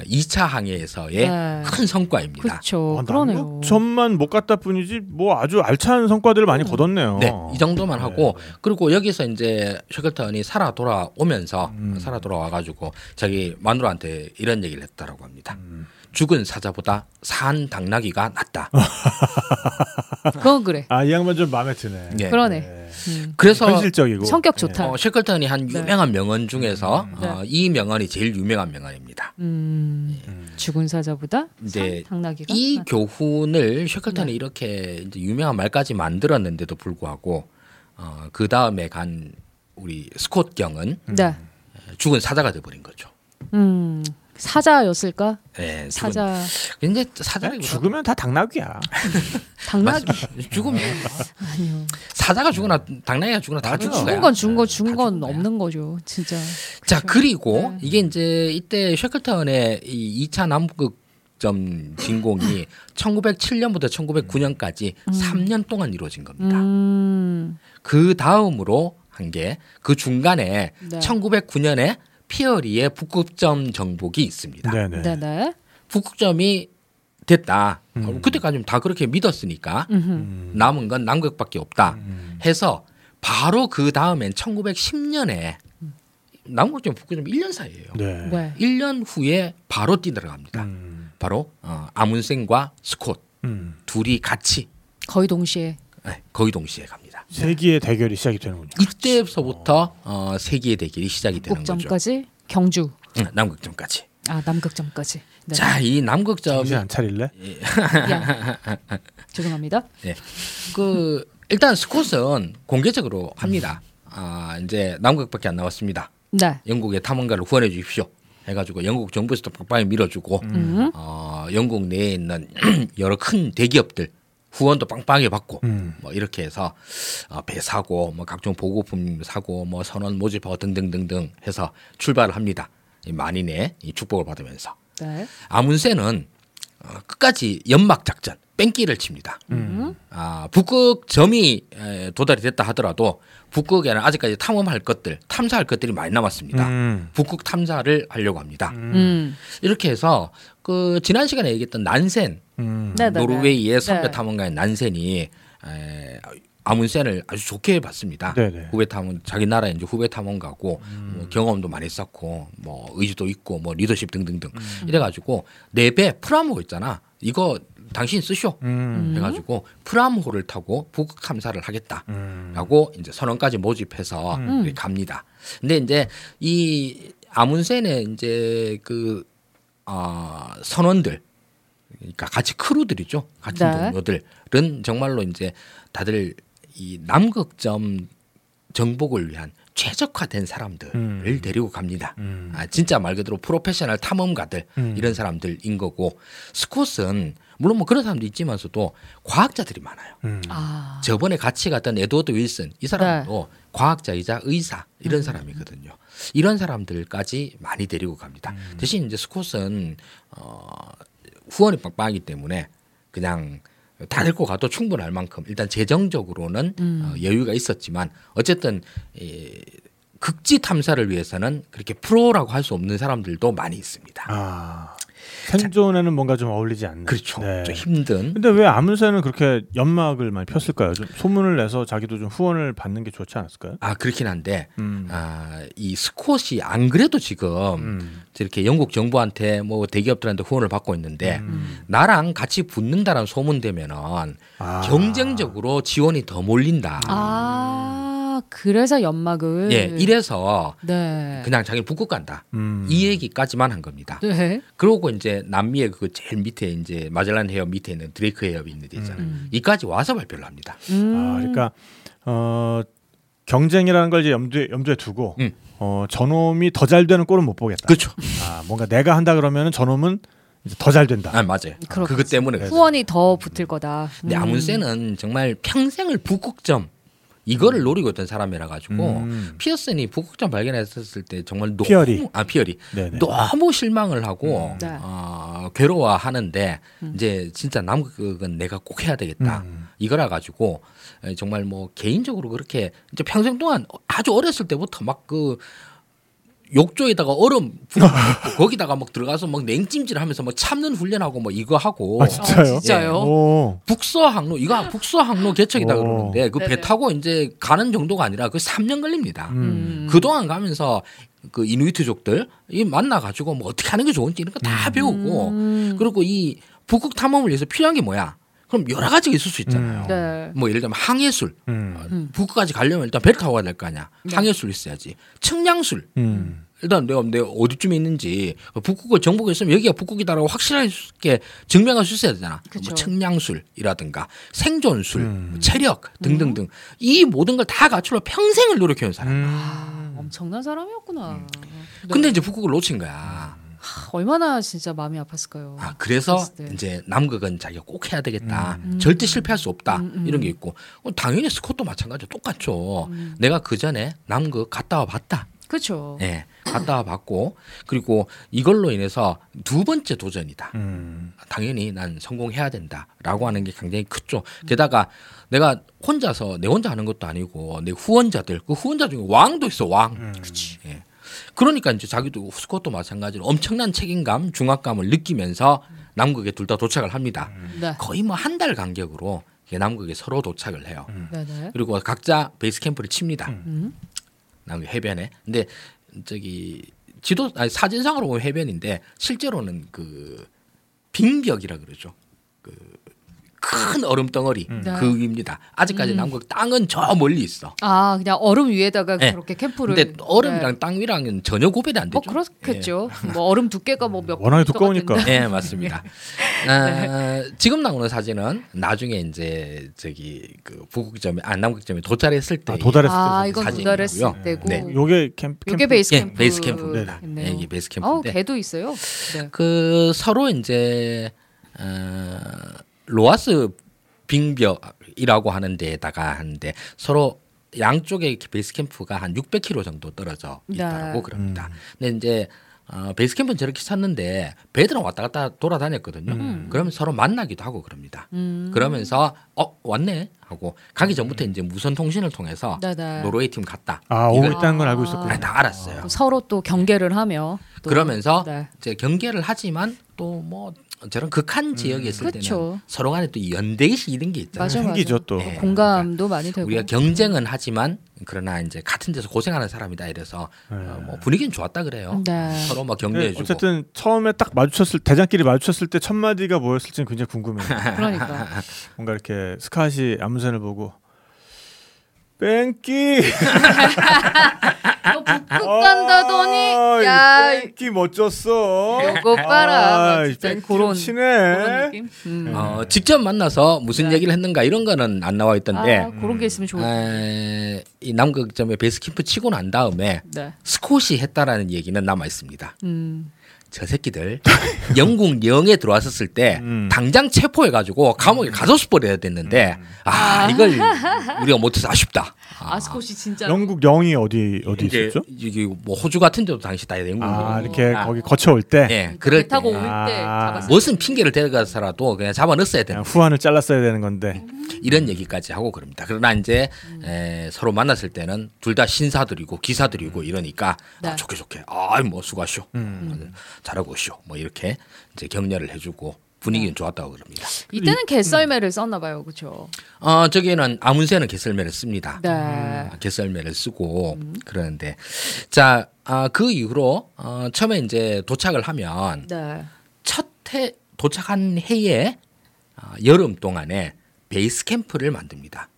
2차 항해에서의 네. 큰 성과입니다. 그렇죠. 아, 그러네요. 남북점만 못 갔다 뿐이지 뭐 아주 알찬 성과들을 많이 거뒀네요. 네, 이 정도만 네. 하고 그리고 여기서 이제 셔클턴이 살아 돌아오면서 음. 살아 돌아와 가지고 자기 마누라한테 이런 얘기를 했다라고 합니다. 음. 죽은 사자보다 산 당나귀가 낫다. 그건 그래. 아, 이 양반 좀 마음에 드네. 예. 그러네. 네. 음. 그래서 현실적이고. 성격 좋다. 어, 셔클턴이 한 네. 유명한 명언 중에서 네. 어, 이 명언이 제일 유명한 명언입니다. 음. 죽은 사자보다 산 당나귀가 이 낫다. 교훈을 셔클턴이 네. 이렇게 이제 유명한 말까지 만들었는데도 불구하고 어, 그 다음에 간 우리 스콧 경은 네. 죽은 사자가 돼버린 거죠. 음. 사자였을까? 예, 죽은- 사자 근데 네, 사자가 죽으면 다 당나귀야. 당나귀 죽으면 아니요. 사자가 죽거나 당나귀가 죽거나 다. 죽은 죽은 거야. 건 죽은 거 죽은 다건 죽은. 없는 거죠. 진짜. 자 그렇죠. 그리고 네. 이게 이제 이때 셔클턴의 이 2차 남북점 진공이 1907년부터 1909년까지 3년 동안 이루어진 겁니다. 음. 그 다음으로 한 게 그 중간에 네. 1909년에 피어리의 북극점 정복이 있습니다. 네네. 네, 네. 북극점이 됐다. 음. 어, 그때까지는 다 그렇게 믿었으니까 음흠. 음. 남은 건 남극밖에 없다. 음. 해서 바로 그 다음엔 1910년에 남극점 북극점 1년 사이예요. 네. 네. 1년 후에 바로 뛰들어갑니다. 음. 바로 어, 아문센과 스콧 음. 둘이 같이 거의 동시에 네, 거의 동시에 갑니다. 세기의 대결이 시작이 되는군요. 이때부터 어, 세계의 대결이 시작이 되는 거죠. 북점까지 경주. 응, 남극점까지. 아 남극점까지. 네. 자, 이 남극점이 정신 안 차릴래? 야. 죄송합니다. 그 일단 스콧은 공개적으로 합니다. 아, 이제 남극밖에 안 나왔습니다. 네. 영국의 탐험가를 후원해 주십시오. 해가지고 영국 정부에서도 빡빡이 밀어주고 음. 어, 영국 내에 있는 여러 큰 대기업들 후원도 빵빵하게 받고 음. 뭐 이렇게 해서 어, 배 사고 뭐 각종 보급품 사고 뭐 선원 모집하고 등등등등 해서 출발을 합니다. 이 만인의 이 축복을 받으면서 네. 아문센은 어, 끝까지 연막 작전 뺑기를 칩니다. 음. 아, 북극점이 에, 도달이 됐다 하더라도 북극에는 아직까지 탐험할 것들, 탐사할 것들이 많이 남았습니다. 음. 북극 탐사를 하려고 합니다. 음. 이렇게 해서 그 지난 시간에 얘기했던 난센 음. 네, 네, 네. 노르웨이의 선배 네. 탐험가인 난센이 에, 아문센을 아주 좋게 봤습니다. 네네. 후배 탐험 자기 나라 이제 후배 탐험가고 음. 뭐 경험도 많이 쌓고 뭐 의지도 있고 뭐 리더십 등등등 음. 이래가지고 내배 프라모 있잖아. 이거 당신 쓰쇼. 음. 해가지고 프람호를 타고 북극 탐사를 하겠다. 음. 라고 이제 선원까지 모집해서 음. 갑니다. 근데 이제 이 아문센의 이제 그 어, 선원들 그러니까 같이 crew들이죠. 같은 네. 동료들은 정말로 이제 다들 이 남극점 정복을 위한 최적화된 사람들을 음. 데리고 갑니다. 음. 아, 진짜 말 그대로 프로페셔널 탐험가들 음. 이런 사람들인 거고 스콧은 물론 뭐 그런 사람도 있지만서도 과학자들이 많아요. 음. 아. 저번에 같이 갔던 에드워드 윌슨 이 사람도 과학자이자 의사 이런 사람이거든요. 이런 사람들까지 많이 데리고 갑니다. 대신 이제 스콧은 어, 후원이 빵빵하기 때문에 그냥 다 데리고 가도 충분할 만큼 일단 재정적으로는 어, 여유가 있었지만 어쨌든 이, 극지 탐사를 위해서는 그렇게 프로라고 할 수 없는 사람들도 많이 있습니다. 아. 생존에는 뭔가 좀 어울리지 않는. 그렇죠. 네. 좀 힘든 근데 왜 아문세는 그렇게 연막을 많이 폈을까요? 좀 소문을 내서 자기도 좀 후원을 받는 게 좋지 않았을까요? 아 그렇긴 한데 음. 아, 이 스콧이 안 그래도 지금 음. 이렇게 영국 정부한테 뭐 대기업들한테 후원을 받고 있는데 음. 나랑 같이 붙는다라는 소문 되면은 아. 경쟁적으로 지원이 더 몰린다. 아, 그래서 연막을. 예, 이래서 네. 그냥 자기 북극 간다. 음. 이 얘기까지만 한 겁니다. 네. 그러고 이제 남미의 그 제일 밑에 이제 마젤란 해협 밑에 있는 드레이크 해협이 있는 데 있잖아요. 음. 이까지 와서 발표를 합니다. 음. 아, 그러니까 어 경쟁이라는 걸 이제 염두에 염두에 두고 음. 어 저놈이 더 잘 되는 꼴은 못 보겠다. 그렇죠. 아, 뭔가 내가 한다 그러면은 저놈은 이제 더잘 된다. 아 맞아요. 그렇겠지. 그것 때문에 네. 후원이 더 붙을 거다. 근데 음. 아문센은 정말 평생을 북극점 이거를 노리고 있던 사람이라 가지고 음. 피어슨이 북극점 발견했었을 때 정말 너무 피어리. 아 피어리 네네. 너무 실망을 하고 음. 네. 어, 괴로워하는데 음. 이제 진짜 남극은 내가 꼭 해야 되겠다 음. 이거라 가지고 에, 정말 뭐 개인적으로 그렇게 이제 평생 동안 아주 어렸을 때부터 막그 욕조에다가 얼음 거기다가 막 들어가서 막 냉찜질 하면서 막 참는 훈련하고 뭐 이거 하고 아 진짜요? 아, 진짜요? 오. 북서 항로 이거 북서 항로 개척이다 오. 그러는데 그 배. 타고 이제 가는 정도가 아니라 그 3년 걸립니다. 음. 그동안 가면서 그 이누이트족들 이 만나 가지고 뭐 어떻게 하는 게 좋은지 이런 거 다 배우고 음. 그리고 이 북극 탐험을 위해서 필요한 게 뭐야? 그럼 여러 가지가 있을 수 있잖아요. 네. 뭐 예를 들면 항해술 음. 북극까지 가려면 일단 배를 타고 가야 될 거 아니야. 네. 항해술 있어야지. 측량술 음. 일단 내가 내가 어디쯤에 있는지 북극을 정보가 있으면 여기가 북극이다라고 확실하게 증명할 수 있어야 되잖아. 그쵸. 뭐 측량술이라든가 생존술, 음. 뭐 체력 등등등 이 모든 걸 다 갖추려 평생을 노력해온 사람. 음. 엄청난 사람이었구나. 네. 근데 이제 북극을 놓친 거야. 하, 얼마나 진짜 마음이 아팠을까요? 아 그래서. 이제 남극은 자기가 꼭 해야 되겠다. 음. 절대 실패할 수 없다. 음, 음. 이런 게 있고 어, 당연히 스콧도 마찬가지로 똑같죠. 음. 내가 그 전에 남극 갔다 와 봤다. 그렇죠. 예, 갔다 와 봤고 그리고 이걸로 인해서 두 번째 도전이다. 음. 당연히 난 성공해야 된다라고 하는 게 굉장히 크죠. 게다가 내가 혼자서 내 혼자 하는 것도 아니고 내 후원자들 그 후원자 중에 왕도 있어 왕. 음. 그렇지. 예. 그러니까 이제 자기도 스콧도 마찬가지로 엄청난 책임감, 중압감을 느끼면서 남극에 둘 다 도착을 합니다. 네. 거의 뭐 한 달 간격으로 남극에 서로 도착을 해요. 네네. 그리고 각자 베이스 캠프를 칩니다. 음. 남극 해변에. 근데 저기 지도 아니 사진상으로 보면 해변인데 실제로는 그 빙벽이라 그러죠. 그 큰 얼음 덩어리 음. 네. 그입니다. 아직까지 음. 남극 땅은 저 멀리 있어. 아 그냥 얼음 위에다가 네. 그렇게 캠프를. 근데 얼음이랑 네. 땅 위랑은 전혀 구별이 안뭐 되죠. 그렇겠죠. 뭐 얼음 두께가 뭐몇 워낙에 두꺼우니까. 예, 네, 맞습니다. 아, 지금 나오는 사진은 나중에 이제 저기 그 북극점에 아 남극점에 도착했을 때 아, 도달했을 아때 이건 사진이고요. 도달했을 때고. 네. 요게 캠 요게 캠프- 베이스 예, 캠프. 베이스 캠프입니다. 예, 이게 베이스 아우 캠프인데 개도 있어요. 네. 그 서로 이제 어, 로아스 빙벽이라고 하는 데에다가 하는데 서로 양쪽에 베이스 캠프가 한 600km 정도 떨어져 있다고 네. 그럽니다. 근데 이제 어, 베이스 캠프는 저렇게 찾는데 배들은 왔다 갔다 돌아다녔거든요. 음. 그러면 서로 만나기도 하고 그럽니다. 음. 그러면서 어 왔네 하고 가기 전부터 이제 무선 통신을 통해서 네네. 노르웨이 팀 갔다. 아 오고 이걸 있다는 건 아. 알고 있었군요. 아, 다 알았어요. 또 서로 또 경계를 하며. 또. 그러면서 네. 이제 경계를 하지만 또 뭐 저런 극한 지역에 있을 때는 그쵸. 서로 간에 또 연대의식 이런 게 있잖아요. 맞아, 생기죠 또. 네. 공감도 많이 되고. 우리가 경쟁은 하지만 그러나 이제 같은 데서 고생하는 사람이다 이래서 어, 뭐 분위기는 좋았다 그래요. 네. 서로 막 네, 격려해주고. 어쨌든 처음에 딱 마주쳤을 대장끼리 마주쳤을 때 첫 마디가 뭐였을지는 굉장히 궁금해요. 그러니까. 뭔가 이렇게 스카시 암선을 보고 뺑끼 너 북극 간다더니 아, 야 이 멋졌어. 요거 봐라. 아, 진짜 그런 치네. 그런 느낌. 음. 어, 직접 만나서 무슨 네. 얘기를 했는가 이런 거는 안 나와 있던데 아, 그런 게 있으면 좋을. 에, 이 남극점에 베이스 캠프 치고 난 다음에 네. 스콧이 했다라는 얘기는 남아 있습니다. 음. 저 새끼들 영국 영에 들어왔었을 때 음. 당장 체포해 가지고 감옥에 가둬서 버려야 됐는데 아 이걸 우리가 못해서 아쉽다. 아, 아스콧이 진짜 영국 영이 어디 어디 있었죠? 이게 뭐 호주 같은 데도 당시 다 영국 아 영이 이렇게 아, 거기 거쳐올 때? 예 그럴 배 타고 때. 올때 아. 무슨 핑계를 대가서라도 그냥 잡아 넣었어야 되는 후안을 잘랐어야 되는 건데. 이런 얘기까지 하고 그럽니다. 그러나 이제 에, 서로 만났을 때는 둘 다 신사들이고 기사들이고 이러니까 네. 아, 좋게 좋게. 아뭐 수고하쇼 음. 잘하고 오쇼 뭐 이렇게 이제 격려를 해주고 분위기는 좋았다고 그럽니다. 이때는 개썰매를 썼나 봐요. 그렇죠. 어 저기는 아문세는 개설매를 씁니다. 네. 아, 개설매를 쓰고 그러는데 자그 이후로 어, 처음에 이제 도착을 하면 네. 첫해 도착한 해에 어, 여름 동안에 베이스 캠프를 만듭니다.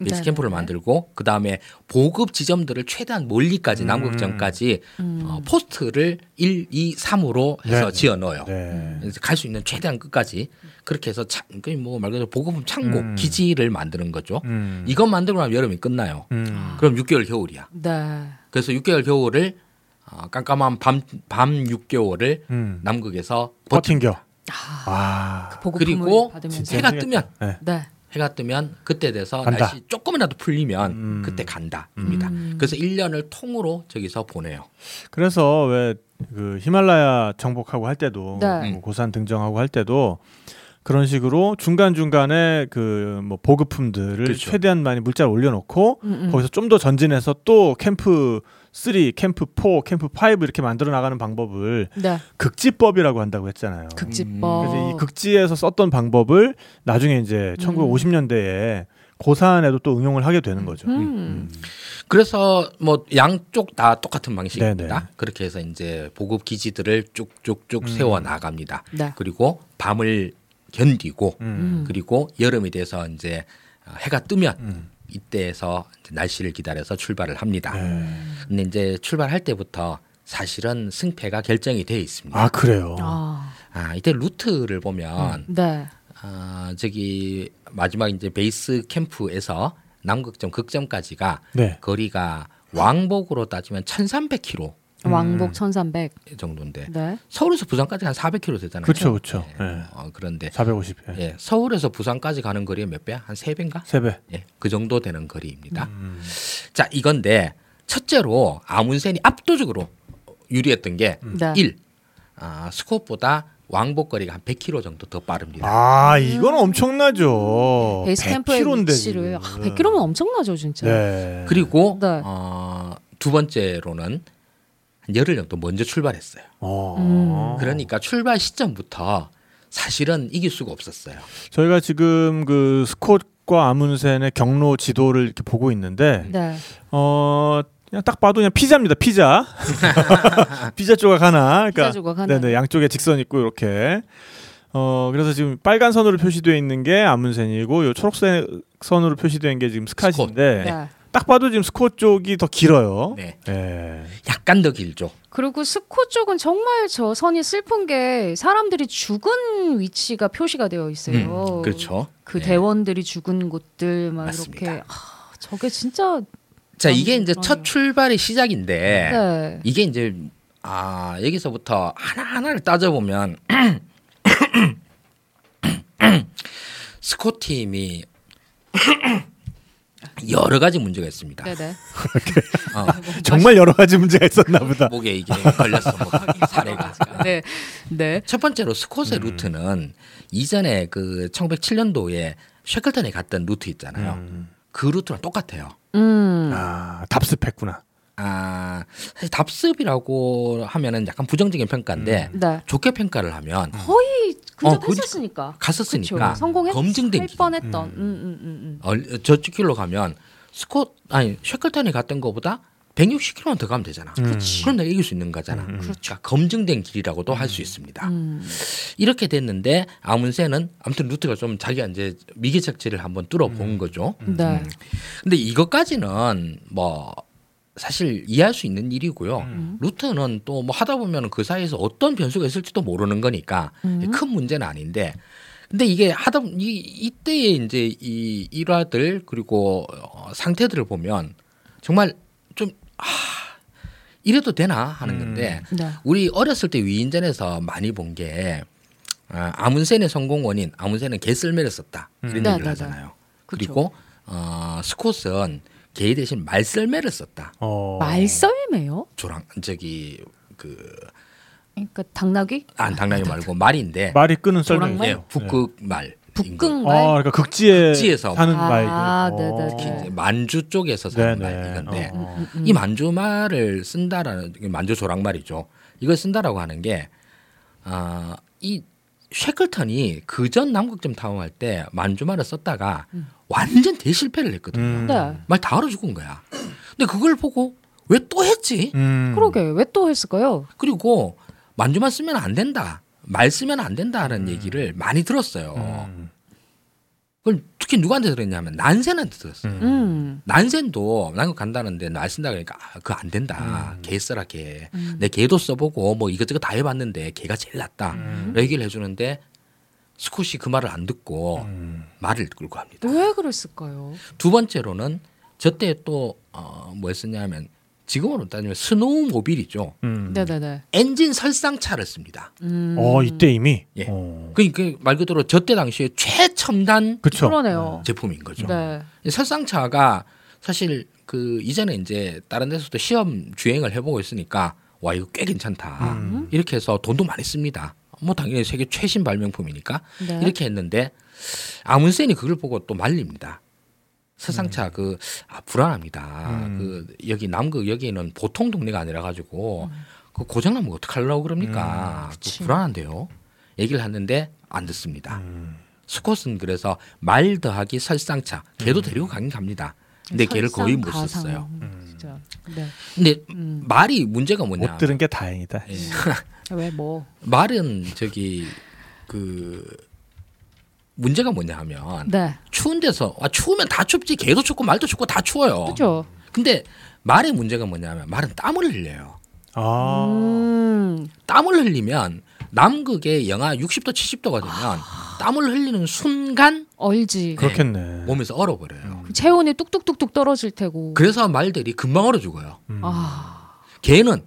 베이스 네네네. 캠프를 만들고 그 다음에 보급 지점들을 최대한 멀리까지 남극점까지 음. 어, 포스트를 1, 2, 3으로 해서 네. 지어 넣어요. 네. 갈수 있는 최대한 끝까지 그렇게 해서 차, 뭐말 그대로 보급품 창고 음. 기지를 만드는 거죠. 음. 이것 만들고 나면 여름이 끝나요. 음. 그럼 6개월 겨울이야. 네. 그래서 6개월 겨울을 어, 깜깜한 밤, 밤 6개월을 음. 남극에서 버틴 버틴겨. 아. 보급품을 그리고. 해가 뜨면 네. 네. 해가 뜨면 그때 돼서 간다. 날씨 조금이라도 풀리면 음. 그때 간다입니다. 음. 그래서 1년을 통으로 저기서 보내요. 그래서 왜 그 히말라야 정복하고 할 때도 네. 뭐 고산 등정하고 할 때도 그런 식으로 중간 중간에 그 뭐 보급품들을 그렇죠. 최대한 많이 물자를 올려놓고 음, 음. 거기서 좀 더 전진해서 또 캠프 3, 캠프 4, 캠프 5 이렇게 만들어 나가는 방법을 네. 극지법이라고 한다고 했잖아요. 극지법. 그래서 이 극지에서 썼던 방법을 나중에 이제 1950년대에 고사안에도 또 응용을 하게 되는 거죠. 음. 그래서 뭐 양쪽 다 똑같은 방식입니다. 네네. 그렇게 해서 이제 보급 기지들을 쭉쭉쭉 음. 세워 나갑니다. 네. 그리고 밤을 견디고 음. 그리고 여름이 돼서 이제 해가 뜨면 음. 이때에서 이제 날씨를 기다려서 출발을 합니다. 네. 근데 이제 출발할 때부터 사실은 승패가 결정이 돼 있습니다. 아 그래요. 아. 아, 이때 루트를 보면 네. 아, 저기 마지막 이제 베이스 캠프에서 남극점 극점까지가 네. 거리가 왕복으로 따지면 1,300km 왕복 1300. 정도인데 네. 서울에서 부산까지 한 400km 되잖아요. 그렇죠, 그렇죠. 예. 예. 어, 그런데 450. 예. 예, 서울에서 부산까지 가는 거리에 몇 배야? 한 세 배인가? 세 배. 예, 그 정도 되는 거리입니다. 음. 자, 이건데 첫째로 아문센이 압도적으로 유리했던 게 네. 일, 아, 스코어보다 왕복 거리가 한 100km 정도 더 빠릅니다. 아 이건 엄청나죠. 베이스 캠프의 100km 인데 위치를 아, 지금. 100km면 엄청나죠, 진짜. 네. 그리고 네. 어, 두 번째로는 한 열흘 정도 먼저 출발했어요. 어. 음. 그러니까 출발 시점부터 사실은 이길 수가 없었어요. 저희가 지금 그 스콧과 아문센의 경로 지도를 이렇게 보고 있는데 네. 어 그냥 딱 봐도 그냥 피자입니다. 피자. 피자 조각 하나. 그러니까 피자 조각 하나. 네네 양쪽에 직선 있고 이렇게. 어 그래서 지금 빨간 선으로 표시되어 있는 게 아문센이고 요 초록색 선으로 표시된 게 지금 스카시인데 네. 딱 봐도 지금 스콧 쪽이 더 길어요. 네. 예. 약간 더 길죠. 그리고 스코 쪽은 정말 저 선이 슬픈 게 사람들이 죽은 위치가 표시가 되어 있어요. 음, 그렇죠. 그 네. 대원들이 죽은 곳들 막 맞습니다. 이렇게 아, 저게 진짜 자, 이게 이제 그러네요. 첫 출발의 시작인데 네. 이게 이제 아 여기서부터 하나 하나를 따져보면 스콧 팀이 여러 가지 문제가 있습니다. 네네. 어, 정말 여러 가지 문제가 있었나 보다. 목에 이게 걸렸어 뭐 사례가. 네. 네. 첫 번째로 스콧의 음. 루트는 이전에 그 1907년도에 쉐클턴에 갔던 루트 있잖아요. 음. 그 루트랑 똑같아요. 음. 아 답습했구나. 아 사실 답습이라고 하면은 약간 부정적인 평가인데 네. 좋게 평가를 하면 거의 어, 근접했으니까. 갔었으니까. 성공했 검증된. 뻔했던. 음, 음, 음, 음. 어, 저쪽 길로 가면 스콧 아니 쉐클턴이 갔던 것보다 160km만 더 가면 되잖아. 그렇지. 그럼 내가 이길 수 있는 거잖아. 음, 음. 그러니까 검증된 길이라고도 할 수 있습니다. 음. 이렇게 됐는데 아문세는 아무튼 루트가 좀 자기가 이제 미개척지를 한번 뚫어본 거죠. 네. 근데 이것까지는 뭐 사실 이해할 수 있는 일이고요. 음. 루트는 또 뭐 하다 보면 그 사이에서 어떤 변수가 있을지도 모르는 거니까 음. 큰 문제는 아닌데. 근데 이게 하다 보면 이 이때의 이제 이 일화들 그리고 어, 상태들을 보면 정말 좀 아, 이래도 되나 하는 건데 네. 우리 어렸을 때 위인전에서 많이 본게 아, 아문센의 성공 원인 아문센은 개썰매를 썼다 이런 네, 얘기를 네, 네. 하잖아요. 그쵸. 그리고 어, 스콧은 개 대신 말썰매를 썼다. 어. 말썰매요? 조랑 저기 그 그러니까 당나귀? 안 당나귀 말고 말인데 말이 끄는 썰매. 예, 북극 말. 북극 말? 아, 그러니까 극지에 극지에서. 사는 아, 말. 네네. 특히 이제 만주 쪽에서 사는 말. 이건데 어. 음, 음. 이 만주 말을 쓴다라는 만주 조랑 말이죠. 이걸 쓴다라고 하는 게 아, 이 쉐클턴이 그 전 남극점 탐험할 때 만주말을 썼다가 완전 대실패를 했거든요. 음. 네. 말다 얼어 죽은 거야. 근데 그걸 보고 왜 또 했지? 음. 그러게 왜 또 했을까요? 그리고 만주만 쓰면 안 된다. 말 쓰면 안 된다는 얘기를 많이 들었어요. 음. 그걸 특히 누구한테 들었냐면 난센한테 들었어요. 음. 음. 난센도 난그 간다는데 날 쓴다 그러니까 아, 그거 안 된다. 음. 개 써라 개. 음. 내 개도 써보고 뭐 이것저것 다 해봤는데 개가 제일 낫다. 음. 얘기를 해주는데 스콧이 그 말을 안 듣고 음. 말을 끌고 갑니다. 왜 그랬을까요? 두 번째로는 저때 또 어, 뭐였었냐면 지금으로 따지면 스노우 모빌이죠. 음. 네네네. 엔진 설상차를 씁니다. 음. 어 이때 이미. 예. 어. 그러니까 말 그대로 저때 당시에 최첨단 그쵸. 그러네요. 제품인 거죠. 네. 설상차가 사실 그 이전에 이제 다른 데서도 시험 주행을 해보고 있으니까 와 이거 꽤 괜찮다. 음. 이렇게 해서 돈도 많이 씁니다. 뭐 당연히 세계 최신 발명품이니까 네. 이렇게 했는데 아문센이 그걸 보고 또 말립니다. 설상차 그 아, 불안합니다. 음. 그 여기 남극 여기는 보통 동네가 아니라 가지고 그 고장 나면 어떡 하려고 그럽니까? 그 그치. 불안한데요. 얘기를 했는데 안 듣습니다. 음. 스콧은 그래서 말 더하기 설상차 걔도 데리고 가긴 갑니다. 근데 걔를 거의 못 썼어요. 네. 근데 음. 말이 문제가 뭐냐? 못 들은 게 다행이다. 예. 왜 뭐? 말은 저기 그 문제가 뭐냐 하면 네. 추운 데서 아 추우면 다 춥지 개도 춥고 말도 춥고 다 추워요. 그렇죠. 근데 말의 문제가 뭐냐면 말은 땀을 흘려요. 아. 음. 땀을 흘리면 남극의 영하 60도 70도가 되면 땀을 흘리는 순간 얼지. 그렇겠네. 몸에서 얼어버려요. 그 체온이 뚝뚝뚝뚝 떨어질 테고. 그래서 말들이 금방 얼어 죽어요. 음. 아. 개는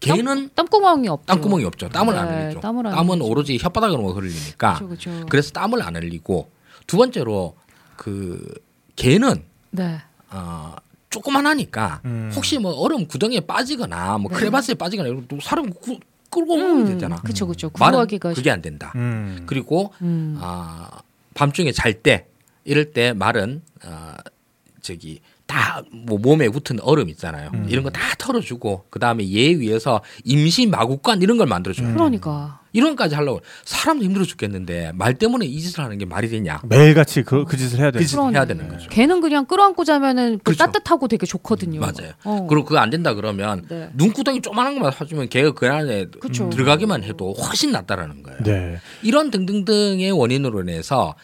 개는 땀 구멍이 없죠. 땀구멍이 없죠. 땀을 안 네, 흘리죠. 땀을 안 땀은 흘리죠. 오로지 혓바닥으로 흐르니까. 그렇죠, 그렇죠. 그래서 땀을 안 흘리고 두 번째로 그 개는 네. 어, 조그만하니까 음. 혹시 뭐 얼음 구덩이에 빠지거나 뭐 네. 크레바스에 빠지거나 이러면 또 사람 구, 끌고 오면 되잖아. 그렇죠, 그렇죠. 말은 구하기가 그게 안 된다. 음. 그리고 음. 아, 밤중에 잘 때 이럴 때 말은 어, 저기 다 뭐 몸에 붙은 얼음 있잖아요. 음. 이런 거 다 털어주고 그 다음에 얘 위해서 임시 마구간 이런 걸 만들어줘요. 음. 그러니까. 이런 것까지 하려고 사람도 힘들어 죽겠는데 말 때문에 이 짓을 하는 게 말이 되냐? 매일같이 그, 그 짓을 해야 돼. 그 짓을. 해야 되는 거죠. 걔는 그냥 끌어안고 자면은 그 그렇죠. 따뜻하고 되게 좋거든요. 맞아요. 어. 그리고 그거 안 된다 그러면 네. 눈구덩이 조그만한 것만 사주면 걔가 그 안에 그쵸. 들어가기만 해도 훨씬 낫다라는 거예요. 네. 이런 등등등의 원인으로 인해서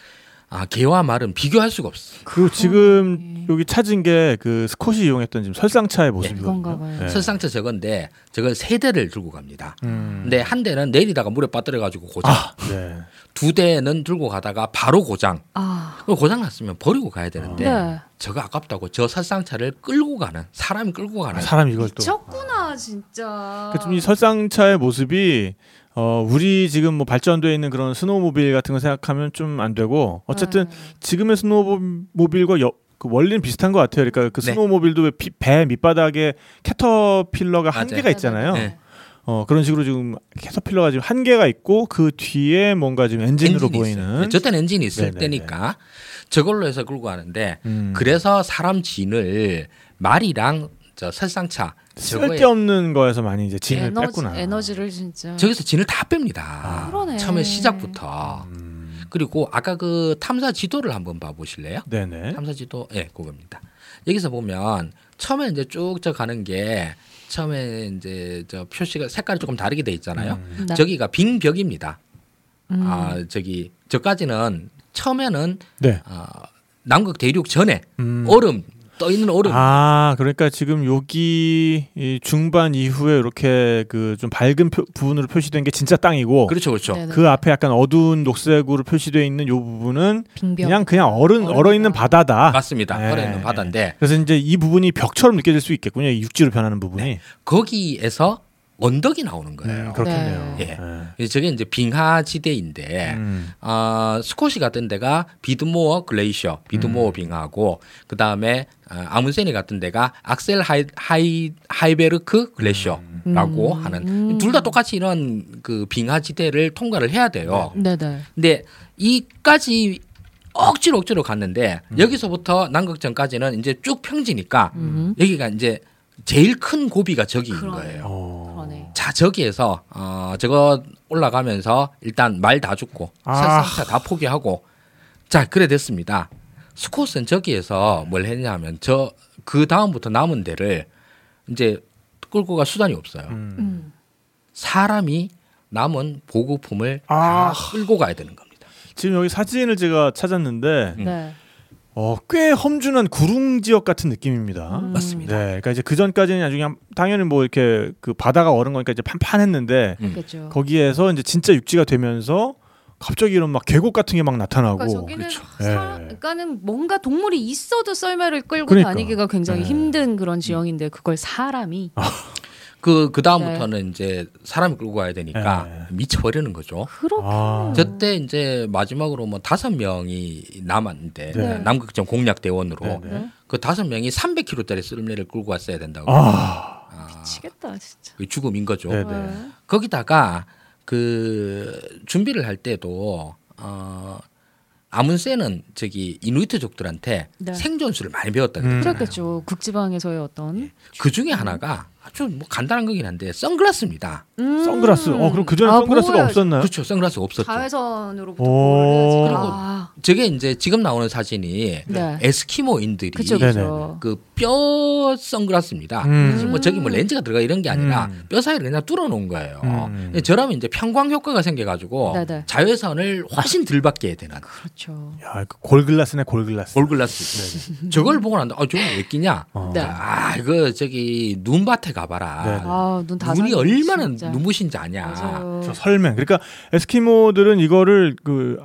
아, 개와 말은 비교할 수가 없어. 그리고 지금 여기 찾은 게 그 스콧이 이용했던 지금 설상차의 모습이거든요. 네. 설상차 저건데 저건 세 대를 들고 갑니다. 음. 근데 한 대는 내리다가 물에 빠뜨려 가지고 고장. 아, 네. 두 대는 들고 가다가 바로 고장. 아. 고장 났으면 버리고 가야 되는데 네. 저거 아깝다고 저 설상차를 끌고 가는 사람이 끌고 가는 사람 이걸 또. 미쳤구나 진짜. 그이 설상차의 모습이 어 우리 지금 뭐 발전돼 있는 그런 스노우모빌 같은 거 생각하면 좀 안 되고 어쨌든 네. 지금의 스노우모빌과 여, 그 원리는 비슷한 것 같아요. 그러니까 그 네. 스노우모빌도 왜 피- 배 밑바닥에 캐터필러가 한 맞아요. 개가 있잖아요. 네. 어 그런 식으로 지금 캐터필러가 지금 한 개가 있고 그 뒤에 뭔가 지금 엔진으로 엔진이. 보이는. 저 때는 엔진이 있을 네네네. 때니까 저걸로 해서 끌고 가는데 음. 그래서 사람 진을 말이랑 저 설상차 쓸데없는 거에서 많이 이제 진을 에너지, 뺐구나. 에너지를 진짜. 저기서 진을 다 뺍니다. 아. 그러네. 처음에 시작부터. 음. 그리고 아까 그 탐사 지도를 한번 봐보실래요? 네네. 탐사 지도, 예, 그겁니다. 여기서 보면 처음에 이제 쭉 저 가는 게 처음에 이제 저 표시가 색깔이 조금 다르게 돼 있잖아요. 음. 네. 저기가 빙벽입니다. 음. 아 저기 저까지는 처음에는 네. 어, 남극 대륙 전에 음. 얼음 떠 있는 얼음 아, 그러니까 지금 여기 이 중반 이후에 이렇게 그 좀 밝은 표- 부분으로 표시된 게 진짜 땅이고 그렇죠 그렇죠 네네. 그 앞에 약간 어두운 녹색으로 표시되어 있는 요 부분은 빙벽. 그냥 그냥 얼은. 얼어 있는 바다다. 맞습니다 네. 얼어 있는 바다인데 그래서 이제 이 부분이 벽처럼 느껴질 수 있겠군요. 이 육지로 변하는 부분이. 거기에서 언덕이 나오는 거예요. 음, 그렇겠네요. 네. 네. 예. 저게 이제 빙하 지대인데 음. 어, 스콧이 간 데가 비드모어 Glacier, 비드모어 음. 빙하고 그 다음에 어, 아문센이 간 데가 악셀 하이, 하이 하이베르크 Glacier라고 음. 하는 음. 둘다 똑같이 이런 그 빙하 지대를 통과를 해야 돼요. 네네. 근데 이까지 억지로 억지로 갔는데 음. 여기서부터 남극전까지는 이제 쭉 평지니까 음. 여기가 이제 제일 큰 고비가 저기인 그러네요. 거예요. 어. 자 저기에서 어 저거 올라가면서 일단 말 다 죽고 아. 설상차 다 포기하고 자 그래 됐습니다. 스콧은 저기에서 뭘 했냐면 저 그 다음부터 남은 데를 이제 끌고 갈 수단이 없어요. 음. 음. 사람이 남은 보급품을 아. 다 끌고 가야 되는 겁니다. 지금 여기 사진을 제가 찾았는데 음. 네. 어, 꽤 험준한 구릉 지역 같은 느낌입니다. 음. 맞습니다. 네, 그러니까 이제 그 전까지는 나중에 한- 당연히 뭐 이렇게 그 바다가 얼은 거니까 이제 판판했는데 음. 거기에서 이제 진짜 육지가 되면서 갑자기 이런 막 계곡 같은 게 막 나타나고 그러니까 저기는 그렇죠. 사, 예. 그러니까는 뭔가 동물이 있어도 썰매를 끌고 그러니까. 다니기가 굉장히 네. 힘든 그런 지형인데 그걸 사람이 그, 그 다음부터는 이제 사람이 끌고 가야 되니까 네. 미쳐버리는 거죠. 그렇군요. 아. 저때 이제 마지막으로 뭐 다섯 명이 남았는데 네. 남극전 공략 대원으로 네, 네. 네. 그 다섯 명이 300kg짜리 썰매를 끌고 왔어야 된다고. 아, 아, 미치겠다 진짜. 그 죽음인 거죠. 네. 네. 거기다가 그 준비를 할 때도 어 아문센은 저기 이누이트족들한테 네. 생존수를 많이 배웠다. 음. 그랬겠죠. 극지방에서의 어떤 그 중에 하나가 아주 뭐 간단한 거긴 한데 선글라스입니다. 음. 선글라스. 어 그럼 그 전에 아, 선글라스가 보호해야지. 없었나요? 그렇죠. 선글라스 없었죠. 자외선으로부터 오. 그리고 아, 저게 이제 지금 나오는 사진이 네. 에스키모인들이 그쵸. 그쵸. 그뼈 선글라스입니다. 음. 뭐 저기 뭐 렌즈가 들어가 이런 게 아니라 음. 뼈 사이를 그냥 뚫어 놓은 거예요. 음. 저라면 이제 평광 효과가 생겨 가지고 네네. 자외선을 훨씬 덜 받게 되는 그렇죠. 야, 그 골글라스네 골글라스. 골글라스. 저걸 보고 난다. 어, 저거 왜 끼냐? 어. 네. 아, 이거 저기 눈밭에 가봐라. 네네. 아, 눈다 눈이 얼마나 진짜. 눈부신지 아냐. 맞아요. 저 설명. 그러니까 에스키모들은 이거를 그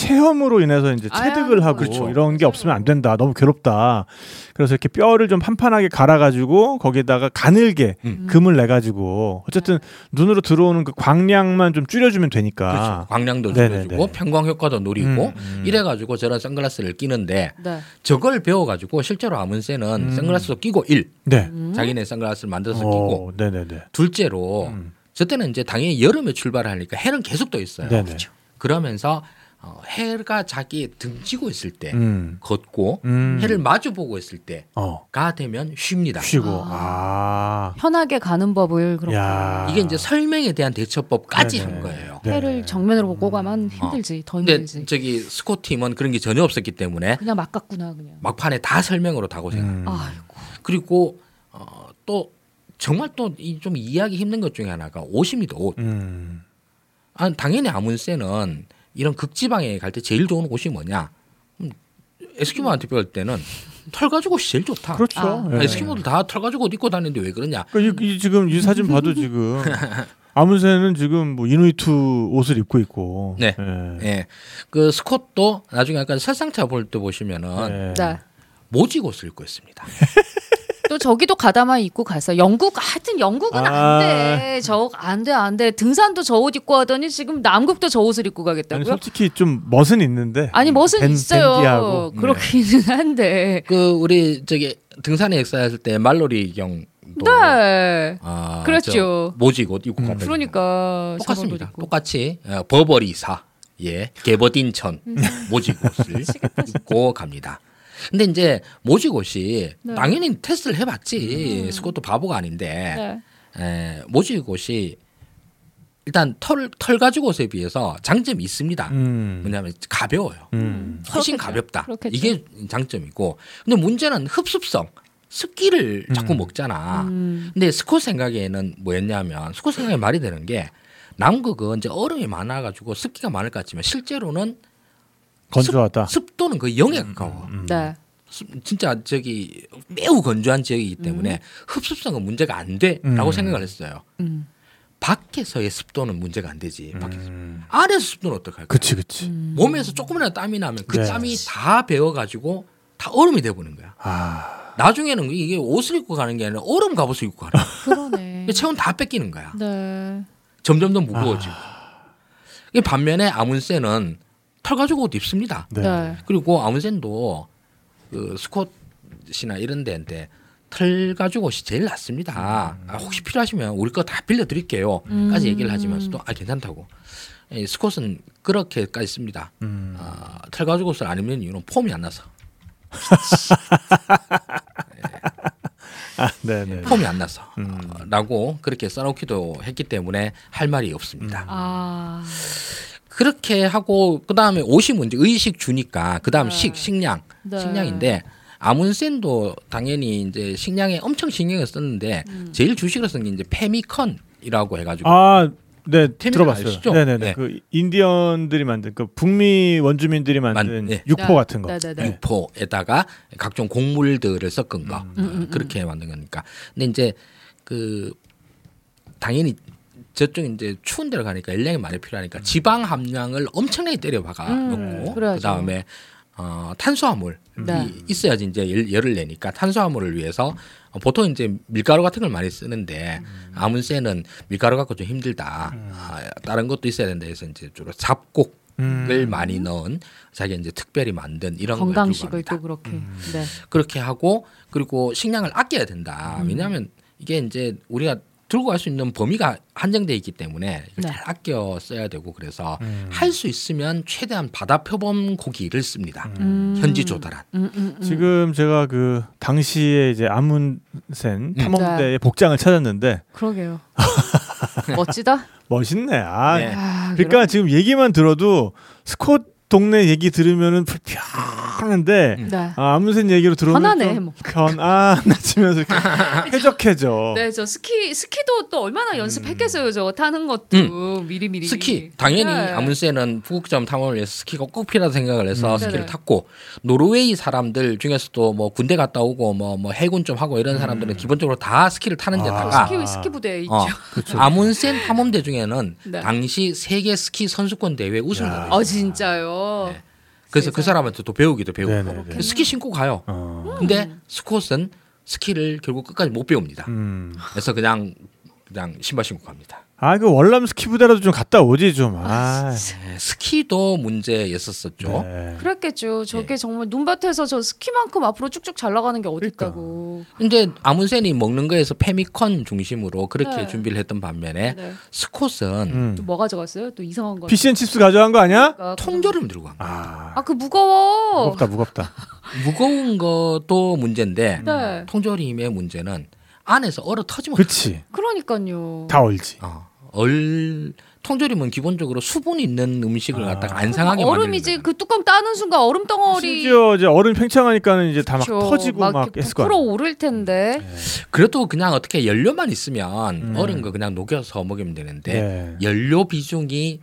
체험으로 인해서 이제 체득을 하고 그렇죠. 이런 게 없으면 안 된다. 너무 괴롭다. 그래서 이렇게 뼈를 좀 판판하게 갈아가지고 거기에다가 가늘게 음. 금을 내가지고 어쨌든 눈으로 들어오는 그 광량만 좀 줄여주면 되니까. 그렇죠. 광량도 네네네. 줄여주고 평광 효과도 노리고 음, 음. 이래가지고 저런 선글라스를 끼는데 네. 저걸 배워가지고 실제로 아문센은 음. 선글라스도 끼고 일 네. 음. 자기네 선글라스를 만들어서 끼고 어, 네네네. 둘째로 음. 저 때는 이제 당연히 여름에 출발을 하니까 해는 계속 떠 있어요. 네네. 그러면서 어, 해가 자기 등지고 있을 때 음. 걷고 음. 해를 마주 보고 있을 때가 어. 되면 쉽니다. 쉬고. 아. 편하게 가는 법을 그렇게 야. 이게 이제 설명에 대한 대처법까지 네네. 한 거예요. 네. 해를 정면으로 보고 가면 힘들지. 더 근데 힘들지. 저기 스코 팀은 그런 게 전혀 없었기 때문에 그냥 막 갔구나 그냥. 막판에 다 설명으로 다 고생. 음. 아이고. 그리고 어, 또 정말 또 좀 이해하기 힘든 것 중에 하나가 옷입니다. 옷. 음. 아, 당연히 아문센은 이런 극지방에 갈 때 제일 좋은 옷이 뭐냐? 음, 에스키모한테 배울 때는 털 가지고 옷이 제일 좋다. 그렇죠. 아. 예. 에스키모들 다 털 가지고 옷 입고 다니는데 왜 그러냐? 그러니까 이, 이 지금 이 사진 봐도 지금 아문센은 지금 뭐 이누이트 옷을 입고 있고. 네. 예. 예. 그 스콧도 나중에 아까 설상차 볼 때 보시면은 예. 네. 모직 옷을 입고 있습니다. 또 저기도 가다마 입고 갔어. 영국 하여튼 영국은 아. 안 돼. 저 안 돼, 안 돼. 등산도 저 옷 입고 하더니 지금 남극도 저 옷을 입고 아니 가겠다고요? 솔직히 좀 멋은 있는데. 아니 멋은 댄- 있어요. 댄디하고. 그렇기는 한데. 그 우리 저기 등산에 역사했을 때 말로리 경도 네. 아, 그렇죠. 저 모직 옷 입고 음. 갔다. 그러니까 똑같습니다. 똑같이 어, 버버리사 예 게버딘천 음. 모직 옷을 입고 갑니다. 근데 이제 모직 옷이 네. 당연히 테스트를 해봤지 음. 스콧도 바보가 아닌데 네. 에, 모직 옷이 일단 털, 털 가죽 옷에 비해서 장점이 있습니다. 음. 뭐냐면 가벼워요. 음. 훨씬 그렇겠죠. 가볍다. 그렇겠죠. 이게 장점이고. 근데 문제는 흡습성. 습기를 자꾸 음. 먹잖아. 음. 근데 스콧 생각에는 뭐였냐면 스콧 생각에 말이 되는 게 남극은 이제 얼음이 많아가지고 습기가 많을 것 같지만 실제로는 건조하다. 습 도는 거의 영에 가까워. 음. 네. 습- 진짜 저기 매우 건조한 지역이기 때문에 흡습성은 문제가 안 돼라고 음. 생각을 했어요. 음. 밖에서의 습도는 문제가 안 되지. 밖에서. 음. 아래에서 습도는 어떡할까? 그치 그치. 음. 몸에서 조금이라도 땀이 나면 그 네. 땀이 다 배어가지고 다 얼음이 돼버는 거야. 아. 나중에는 이게 옷을 입고 가는 게 아니라 얼음 갑옷을 입고 가라. 그러네. 체온 다 뺏기는 거야. 네. 점점 더 무거워지고. 이 반면에 아문센은 털 가지고 옷 입습니다. 네. 네. 그리고 아문센도 그 스콧이나 이런 데한테 털 가지고 옷이 제일 낫습니다. 아, 혹시 필요하시면 우리 거 다 빌려 드릴게요. 까지 음. 얘기를 하지만서도 아 괜찮다고. 이 스콧은 그렇게까지 씁니다. 음. 아, 털 가지고 옷을 안 입는 이유는 폼이 안 나서. 아, 네네. 폼이 안 나서. 음. 어, 라고 그렇게 써놓기도 했기 때문에 할 말이 없습니다. 아. 그렇게 하고 그 다음에 옷이 문제 의식 주니까 그 다음 네. 식 식량 네. 식량인데 아문센도 당연히 이제 식량에 엄청 신경을 썼는데 음. 제일 주식으로 쓴 게 이제 페미컨이라고 해가지고 아, 네 들어봤어요. 아시죠? 네네네. 네. 그 인디언들이 만든 그 북미 원주민들이 만든 만- 네. 육포 네. 같은 거. 네네네. 육포에다가 각종 곡물들을 섞은 거 음. 음, 음, 음. 그렇게 만든 거니까. 근데 이제 그 당연히 저쪽 이제 추운 데로 가니까 열량이 많이 필요하니까 지방 함량을 엄청나게 때려 박아 음, 놓고 그래야죠. 그 다음에 어, 탄수화물이 네. 있어야지 이제 열, 열을 내니까 탄수화물을 위해서 어, 보통 이제 밀가루 같은 걸 많이 쓰는데 음. 아문센은 밀가루 갖고 좀 힘들다. 아, 다른 것도 있어야 된다 해서 이제 주로 잡곡 음. 을 많이 넣은 자기 이제 특별히 만든 이런 걸 건강식을 또. 그렇게. 네. 그렇게 하고 그리고 식량을 아껴야 된다. 음. 왜냐하면 이게 이제 우리가 들고 갈 수 있는 범위가 한정돼 있기 때문에 이걸 네. 잘 아껴 써야 되고 그래서 음. 할수 있으면 최대한 바다 표범 고기를 씁니다. 음. 현지 조달한. 음, 음, 음. 지금 제가 그 당시에 이제 아문센 탐험대의 네. 복장을 찾았는데 그러게요. 멋지다. 멋있네. 아, 네. 아, 그러니까 지금 얘기만 들어도 스콧 동네 얘기 들으면은 불편한데 음. 네. 아, 아문센 얘기로 들어오면 편하네, 좀 뭐. 편안해지면서 쾌적해져. 네, 저 스키 스키도 또 얼마나 연습했겠어요. 저거 타는 것도 미리 미리. 스키 당연히 네. 아문센은 북극점 탐험을 위해서 스키가 꼭 필요하다 생각을 해서 음. 스키를 네네. 탔고 노르웨이 사람들 중에서도 뭐 군대 갔다 오고 뭐, 뭐 해군 좀 하고 이런 사람들은 기본적으로 다 스키를 타는 아. 데다가 스키 스키 부대에 있죠. 어, 아문센 탐험대 중에는 네. 당시 세계 스키 선수권 대회 우승자가 야. 있어요. 어 진짜요. 네. 그래서 그. 사람한테 또 배우기도 배우고 네네네. 스키 신고 가요. 어. 근데 스콧은 스키를 결국 끝까지 못 배웁니다. 음. 그래서 그냥 그냥 신발 신고 갑니다. 아, 그 월남 스키 부대라도 좀 갔다 오지 좀. 아. 네, 스키도 문제였었었죠. 네. 그랬겠죠. 예. 저게 정말 눈밭에서 저 스키만큼 앞으로 쭉쭉 잘 나가는 게 어디 그러니까. 있다고. 근데 아문센이 먹는 거에서 pemmican 중심으로 그렇게 네. 준비를 했던 반면에 네. 스콧은 음. 또뭐 가져갔어요? 또 이상한 거. fish and chips 가져간 거 아니야? 통조림 들고 간 거예요. 아. 아그 무거워. 무겁다, 무겁다. 무거운 것도 문제인데 네. 통조림의 문제는 안에서 얼어 터지면 그치. 그러니까요. 다 얼지. 어, 얼 통조림은 기본적으로 수분 있는 음식을 아. 갖다가 안 상하게 얼음이지 만드는 그 뚜껑 따는 순간 얼음 덩어리. 심지어 이제 얼음 팽창하니까는 이제 다 막. 터지고 막, 이렇게 했을 거 부풀어 아니야. 오를 텐데. 그래도 그냥 어떻게 연료만 있으면 음. 얼은 거 그냥 녹여서 먹으면 되는데 네. 연료 비중이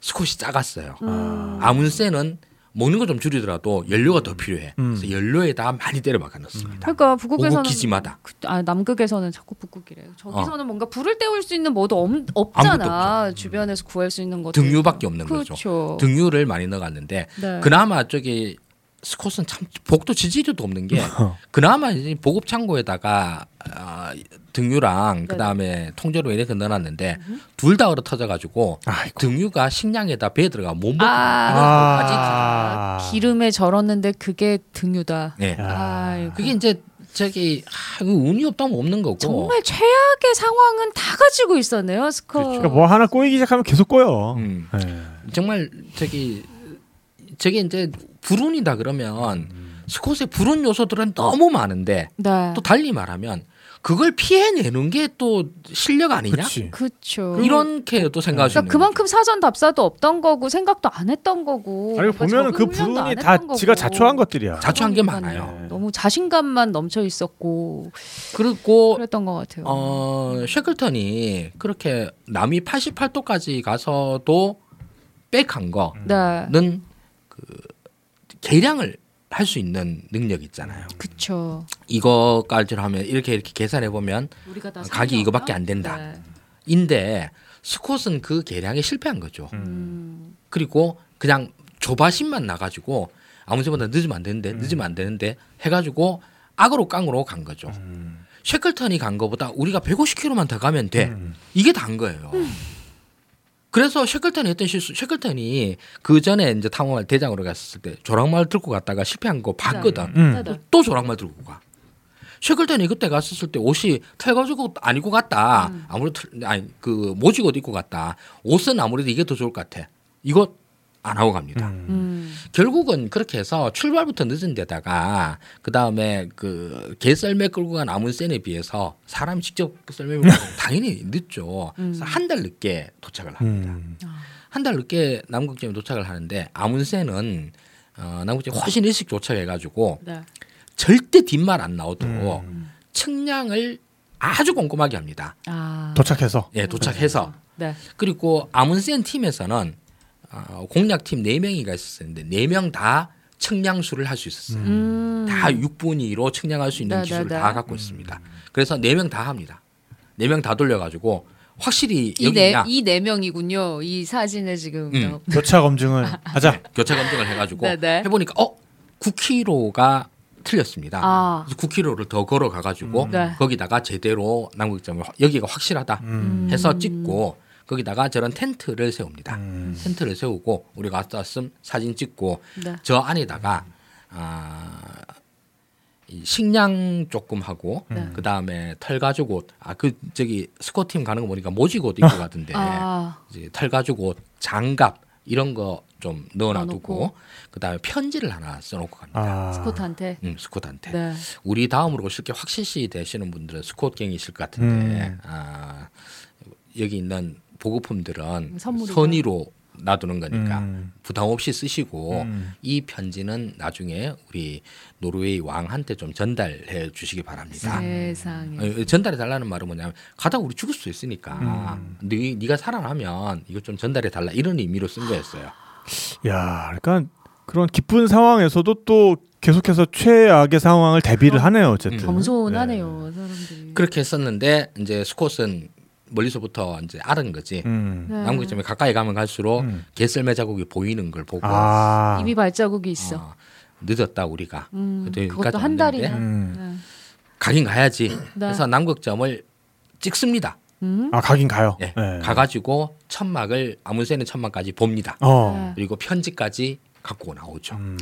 스콧이 작았어요. 음. 아문센은 먹는 거 좀 줄이더라도 연료가 더 필요해. 음. 그래서 연료에다 많이 때려 박아 넣습니다. 그러니까 북극에서는 기지마다. 그, 아 남극에서는 자꾸 북극이래요. 저기서는 뭔가 불을 때울 수 있는 뭐도 없, 아무것도 잖아 주변에서 구할 수 있는 것도. 등유밖에 없는 거죠. 그렇죠. 등유를 많이 넣어갔는데 네. 그나마 저기 스콧은 참 복도 지지리도 없는 게 그나마 이제 보급 창고에다가 아, 등유랑 그 다음에 통조림 이렇게 넣어놨는데 둘 다 얼어 터져가지고 아이고. 등유가 식량에다 배에 들어가 못 먹고 아. 아. 기름에 절었는데 그게 등유다. 네. 야. 아이고. 그게 이제 저기 아, 이거 운이 없다면 없는 거고 정말 최악의 상황은 다 가지고 있었네요, 스커. 그렇죠. 그러니까 뭐 하나 꼬이기 시작하면 계속 꼬여. 음, 네. 정말 저기 저게 이제 불운이다 그러면 스콧의 불운 요소들은 너무 많은데 네. 또 달리 말하면 그걸 피해내는 게 또 실력 아니냐? 그렇지. 그렇죠. 이렇게 또 생각할 수 그러니까 그만큼 사전 답사도 없던 거고 생각도 안 했던 거고. 아니 보면은 그안다 했던 지가 거고. 자초한 것들이야. 자초한 게. 많아요. 너무 자신감만 넘쳐 있었고 그리고 그랬던 것 같아요. 어 쉐클턴이 그렇게 남이 88도까지 가서도 백한 거는 네, 그 계량을 할 수 있는 능력 있잖아요. 그쵸. 이거까지 하면 이렇게 이렇게 계산해 보면 각이? 이거밖에 안 된다. 네. 인데 스콧은 그 계량에 실패한 거죠. 음, 그리고 그냥 조바심만 나가지고 아무 때보다 늦으면 안 되는데 음. 늦으면 안 되는데 해가지고 악으로 깡으로 간 거죠. 음. 쉐클턴이 간 거보다 우리가 150km만 더 가면 돼. 음. 이게 단 거예요. 그래서 쉐클턴이 했던 실수, 쉐클턴이 그 전에 이제 탐험할 대장으로 갔을 때 조랑말 들고 갔다가 실패한 거 봤거든. 음. 네, 네. 또 조랑말 들고 가. 쉐클턴이 그때 갔었을 때 옷이 털가지고 안 입고 갔다. 음. 아무래도 털- 아니 그 모직 옷 입고 갔다. 옷은 아무래도 이게 더 좋을 것 같아. 이거 안 하고 갑니다. 음. 음, 결국은 그렇게 해서 출발부터 늦은 데다가 그 다음에 그 개썰매 끌고 간 아문센에 비해서 사람 직접 그 썰매 가면 당연히 늦죠. 그래서 한 달 늦게 도착을 합니다. 음. 한달 늦게 남극점에 도착을 하는데 아문센은 어, 남극점에 훨씬 일찍 도착해가지고 네. 절대 뒷말 안 나오도록 음. 측량을 아주 꼼꼼하게 합니다. 아, 도착해서 예, 도착해서 네. 그리고 아문센 팀에서는 어, 공략팀 네명이가 있었는데 네명다 측량수를 할수 있었어요. 음, 다 6분위로 측량할 수 있는 네, 기술을 네, 다 네. 갖고 있습니다. 그래서 네명다 합니다. 네명다 돌려가지고 확실히 이 여기 네, 있냐 이네 명이군요. 이 사진에 지금. 음. 어, 교차 검증을 하자. 교차 검증을 해가지고 네, 네. 해보니까 어 9kg가 틀렸습니다. 아, 그래서 9km를 더 걸어 가가지고 음. 네. 거기다가 제대로 남극점을 확- 여기가 확실하다 음. 해서 찍고 거기다가 저런 텐트를 세웁니다. 음. 텐트를 세우고 우리가 왔다 왔음 사진 찍고 네. 저 안에다가 아, 이 식량 조금 하고 네. 그 다음에 털 가죽 옷. 아 그 저기 스코팀 가는 거 보니까 모직 옷 입고 가던데 아, 이제 털 가죽 옷, 장갑 이런 거 좀 넣어놔두고 넣어놓고. 그 다음에 편지를 하나 써놓고 갑니다. 아. 스코트한테. 음, 스콧한테. 네. 우리 다음으로 쉽게 확실시 되시는 분들은 스콧갱이실 것 같은데 음. 아, 여기 있는 보급품들은 선물이죠. 선의로 놔두는 거니까 음. 부담 없이 쓰시고 음. 이 편지는 나중에 우리 노르웨이 왕한테 좀 전달해 주시기 바랍니다. 세상에. 어, 전달해 달라는 말은 뭐냐면 가다 우리 죽을 수 있으니까 음. 네, 네가 살아나면 이거 좀 전달해 달라 이런 의미로 쓴 거였어요. 야, 그러니까 그런 기쁜 상황에서도 또 계속해서 최악의 상황을 대비를 하네요. 어쨌든. 음. 겸손하네요, 사람들이. 그렇게 했었는데 이제 스콧은 멀리서부터 이제 알은 거지. 음. 네. 남극 점에 가까이 가면 갈수록 음. 개썰매 자국이 보이는 걸 보고 아. 이미 발자국이 있어. 어, 늦었다 우리가 음, 그때 그것도 한 달이나. 음. 네. 가긴 가야지. 네. 그래서 남극점을 찍습니다. 음? 아, 가긴 가요. 예, 네. 가가지고 천막을 아문센의 천막까지 봅니다. 어. 네. 그리고 편지까지 갖고 나오죠. 음.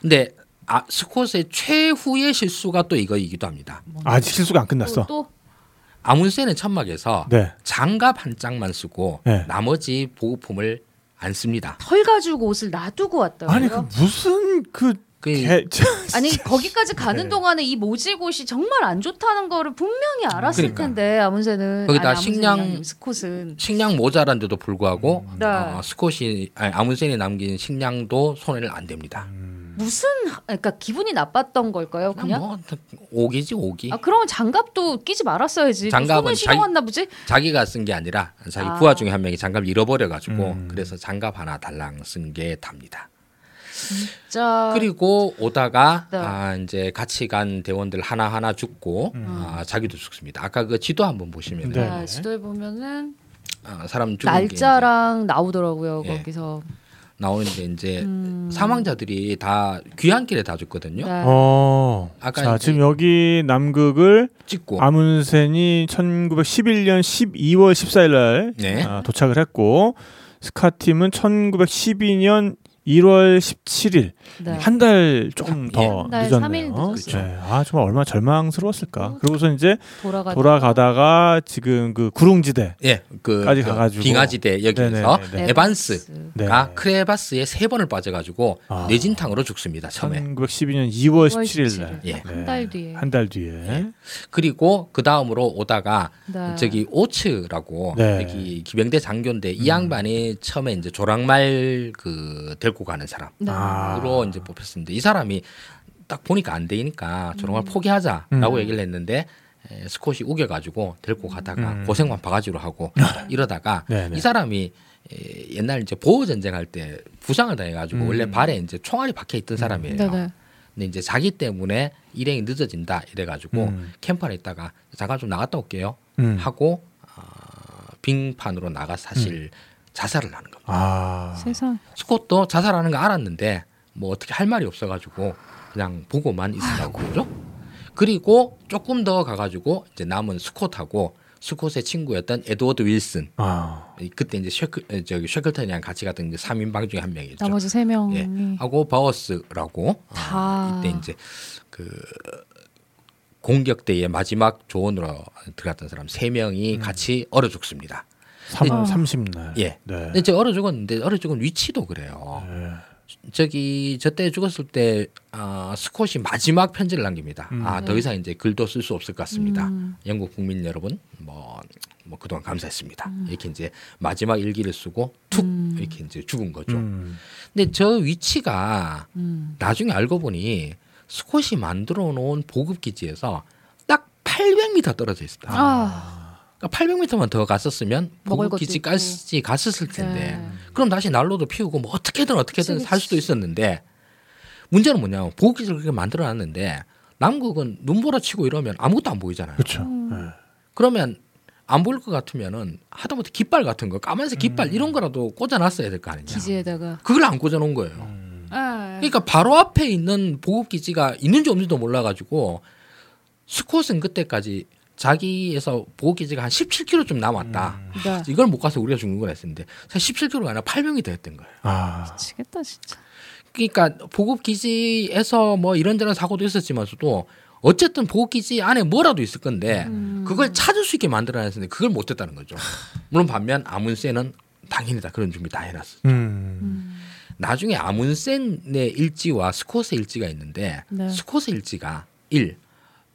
근데 아, 스콧의 최후의 실수가 또 이거이기도 합니다. 아직 실수가 안 끝났어. 또, 또 아문센의 천막에서 네. 장갑 한 짝만 쓰고 네. 나머지 보급품을 안 씁니다. 털 가지고 옷을 놔두고 왔다고요? 아니 그 무슨 그 그 개... 아니 거기까지 가는 네. 동안에 이 모직옷이 정말 안 좋다는 거를 분명히 알았을 그러니까. 텐데 아문새는 거기다 아니, 식량- 스콧은 식량 모자란데도 불구하고 네. 어, 스콧이 아니, 아문센이 남긴 식량도 손해를 안 댑니다. 무슨 그러니까 기분이 나빴던 걸까요? 그냥 뭐 오기지 오기. 아 그러면 장갑도 끼지 말았어야지. 장갑은 손을 자기- 보지? 자기가 쓴 게 아니라 자기 아. 부하 중에 한 명이 장갑을 잃어버려 가지고 음. 그래서 장갑 하나 달랑 쓴 게 답니다. 자 그리고 오다가 네. 아 이제 같이 간 대원들 하나 하나 죽고 아, 자기도 죽습니다. 아까 그 지도 한번 보시면 네. 자, 지도에 보면은 아, 사람 죽은 게 이제 날짜랑 나오더라고요 예. 거기서. 나오는데 이제 음. 사망자들이 다 귀환길에 다 죽거든요. 네. 어. 아까 자, 지금 여기 남극을 찍고 아문센이 1911년 12월 14일 날 네. 아, 도착을 했고 스카 팀은 1912년 1월 17일 네. 한달 조금 예. 더 한 달 늦었네요. 삼일 늦었어요. 네. 아 정말 얼마나 절망스러웠을까. 그러고서 이제 돌아가 돌아가다가 지금 그 구릉지대 예, 그, 까지 그 가가지고. 빙하지대 여기에서 네네네네. 에반스가 네. 크레바스에 세 번을 빠져가지고 아. 뇌진탕으로 죽습니다 처음에. 1912년 2월 2월 17일 날. 예. 한달 뒤에. 한 달 뒤에. 그리고 그 다음으로 오다가 네. 저기 오츠라고 네. 여기 기병대 장교인데 이 양반이 처음에 이제 조랑말 그데 리고 가는 사람으로 네. 아. 이제 뽑혔습니다. 이 사람이 딱 보니까 안 되니까 조랑말 음. 포기하자라고 음. 얘기를 했는데 에, 스콧이 우겨가지고 데리고 가다가 음. 고생만 바가지로 하고 이러다가 네 네. 이 사람이 에, 옛날 이제 보호 전쟁 할 때 부상을 당해가지고 음. 원래 발에 이제 총알이 박혀 있던 사람이에요. 네네. 근데 이제 자기 때문에 일행이 늦어진다 이래가지고 음. 캠프 안에 있다가 잠깐 좀 나갔다 올게요 음. 하고 어, 빙판으로 나가 사실 자살을 하는. 아. 세상. 스콧도 자살하는 거 알았는데 뭐 어떻게 할 말이 없어가지고 그냥 보고만 있으라고 그러죠. 그리고 조금 더 가가지고 이제 남은 스콧하고 스콧의 친구였던 에드워드 윌슨 아. 그때 이제 쉐클 에, 저기 쉐클턴이랑 같이 갔던 그 3인방 중에 한 명이죠. 나머지 세 명이 예. 하고 바워스라고 어, 다. 이때 이제 그 공격대의 마지막 조원으로 들어갔던 사람 세 명이 같이 얼어 죽습니다. 3월 아. 30날. 예. 네. 근데 이제 얼어 죽었는데 얼어 죽은 위치도 그래요. 네. 저기 저때 죽었을 때 아, 스콧이 마지막 편지를 남깁니다. 음. 아더 이상 이제 글도 쓸 수 없을 것 같습니다. 음. 영국 국민 여러분 뭐, 뭐 그동안 감사했습니다. 음. 이렇게 이제 마지막 일기를 쓰고 툭 음. 이렇게 이제 죽은 거죠. 음. 근데 저 위치가 음. 나중에 알고 보니 스콧이 만들어 놓은 보급 기지에서 딱 800m 떨어져 있었다. 아. 그러니까 800m만 더 갔었으면 먹을 보급 것도 기지까지 갔었을 텐데 네. 그럼 다시 난로도 피우고 뭐 어떻게든 어떻게든 그치, 살 수도 있었는데 문제는 뭐냐면 보급 기지를 그렇게 만들어 놨는데 남극은 눈보라 치고 이러면 아무것도 안 보이잖아요. 그렇죠. 음. 네. 그러면 안 보일 것 같으면은 하다못해 깃발 같은 거 까만색 음. 깃발 이런 거라도 꽂아놨어야 될 거 아니냐. 기지에다가. 그걸 안 꽂아놓은 거예요. 음. 아. 그러니까 바로 앞에 있는 보급 기지가 있는지 없는지도 몰라가지고 스콧은 그때까지 자기에서 보급 기지가 한 17km 좀 남았다. 네. 이걸 못 가서 우리가 죽는 걸 했는데 사실 17km가 아니라 800이 됐던 거예요. 아. 미치겠다 진짜. 그러니까 보급 기지에서 뭐 이런저런 사고도 있었지만서도 어쨌든 보급 기지 안에 뭐라도 있을 건데 음. 그걸 찾을 수 있게 만들어놨는데 그걸 못했다는 거죠. 물론 반면 아문센은 당연히 다 그런 준비 다 해놨어. 음. 나중에 아문센의 일지와 스콧의 일지가 있는데 네. 스콧의 일지가 1.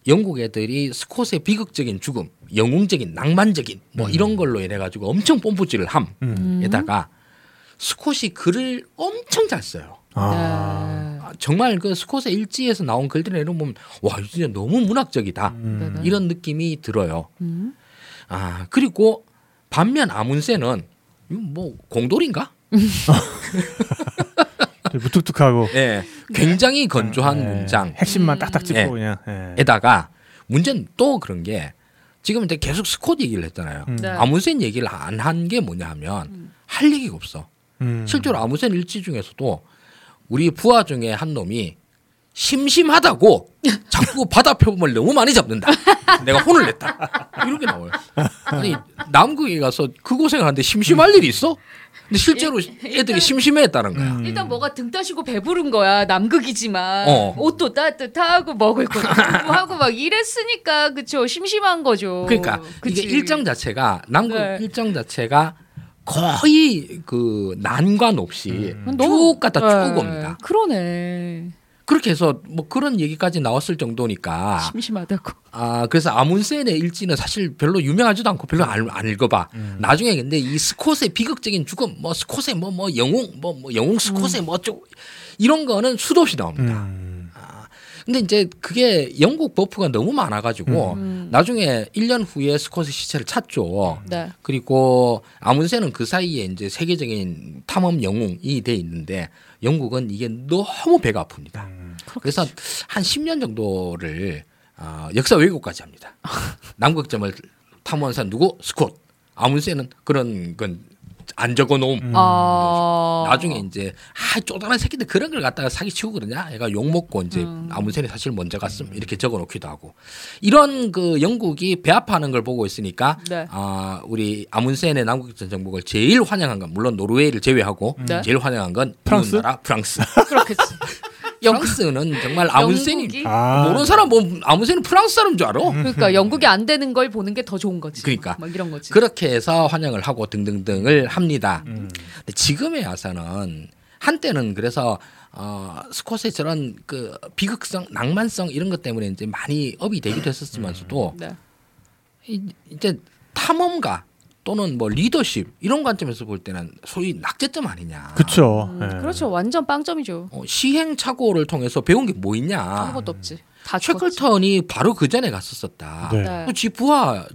영국 애들이 스콧의 비극적인 죽음, 영웅적인 낭만적인 뭐 이런 걸로 인해 가지고 엄청 뽐뿌질을 함에다가 스콧이 글을 엄청 잘 써요. 아. 네. 아, 정말 그 스콧의 일지에서 나온 글들을 이런 보면 와 진짜 너무 문학적이다 음. 네네. 이런 느낌이 들어요. 음. 아 그리고 반면 이거 뭐 공돌인가? 되게 무뚝뚝하고 예, 굉장히 건조한 예, 문장. 핵심만 딱딱 짚고 예. 그냥. 예. 에다가 문제는 또 그런 게 지금 이제 계속 스콧 얘기를 했잖아요. 음. 네. 아문센 얘기를 안 한 게 뭐냐 하면 할 얘기가 없어. 음. 실제로 아문센 일지 중에서도 우리 부하 중에 한 놈이 심심하다고 자꾸 바다 표범을 너무 많이 잡는다. 내가 혼을 냈다. 이렇게 나와요. 아니 남극에 가서 그 고생을 하는데 심심할 일이 있어? 근데 실제로 애들이 심심해했다는 거야. 음. 일단 뭐가 등 따시고 배부른 거야 남극이지만 어. 옷도 따뜻하고 먹을 것도 하고 막 이랬으니까 그쵸 심심한 거죠. 그러니까 그치. 이게 일정 자체가 남극 네. 일정 자체가 거의 그 난관 없이 음. 쭉 갔다 쭉 네, 옵니다. 그러네. 그렇게 해서 뭐 그런 얘기까지 나왔을 정도니까 심심하다고. 아 그래서 아문센의 일지는 사실 별로 유명하지도 않고 별로 안, 안 읽어봐. 나중에 근데 이 스콧의 비극적인 죽음, 뭐 스콧의 뭐뭐 영웅, 뭐, 뭐 영웅 스콧의 뭐 어쩌고 이런 거는 수도 없이 나옵니다. 음. 근데 이제 그게 영국 buff가 너무 많아가지고 음. 나중에 1년 후에 스콧의 시체를 찾죠. 네. 그리고 아문센은 그 사이에 이제 세계적인 탐험 영웅이 돼 있는데 영국은 이게 너무 배가 아픕니다. 그래서 한 10년 정도를 어, 역사 왜곡까지 합니다. 남극점을 탐험한 사람 누구? 스콧. 아문센은 그런 건 안 적어놓음. 음. 아 나중에 이제 아 쪼다란 새끼들 그런 걸 갖다가 사기 치고 그러냐 얘가 욕 먹고 이제 음. 아문센이 사실 먼저 갔음 이렇게 적어놓기도 하고 이런 그 영국이 배합하는 걸 보고 있으니까 네. 아 우리 아문센의 남국전 정복을 제일 환영한 건 물론 노르웨이를 제외하고 네. 제일 환영한 건 프랑스? 나라 프랑스 그렇겠지. 프랑스는 정말 아문센이 영국이? 아. 모르는 사람 뭐 아문센은 프랑스 사람인 줄 알아 그러니까 영국이 안 되는 걸 보는 게 더 좋은 거지. 그러니까. 막 이런 거지. 그렇게 해서 환영을 하고 등등등을 합니다. 음. 근데 지금에 와서는 한때는 그래서 어, 스콧의 저런 그 비극성, 낭만성 이런 것 때문에 이제 많이 업이 되기도 했었지만서도 네. 이- 이제 탐험가 또는 뭐 리더십 이런 관점에서 볼 때는 소위 낙제점 아니냐. 그쵸. 음, 예. 그렇죠. 완전 빵점이죠. 어, 시행착오를 통해서 배운 게 뭐 있냐. 아무것도 없지. 다. 쉐클턴이 바로 그 전에 갔었었다. 네. 네. 그 지 부하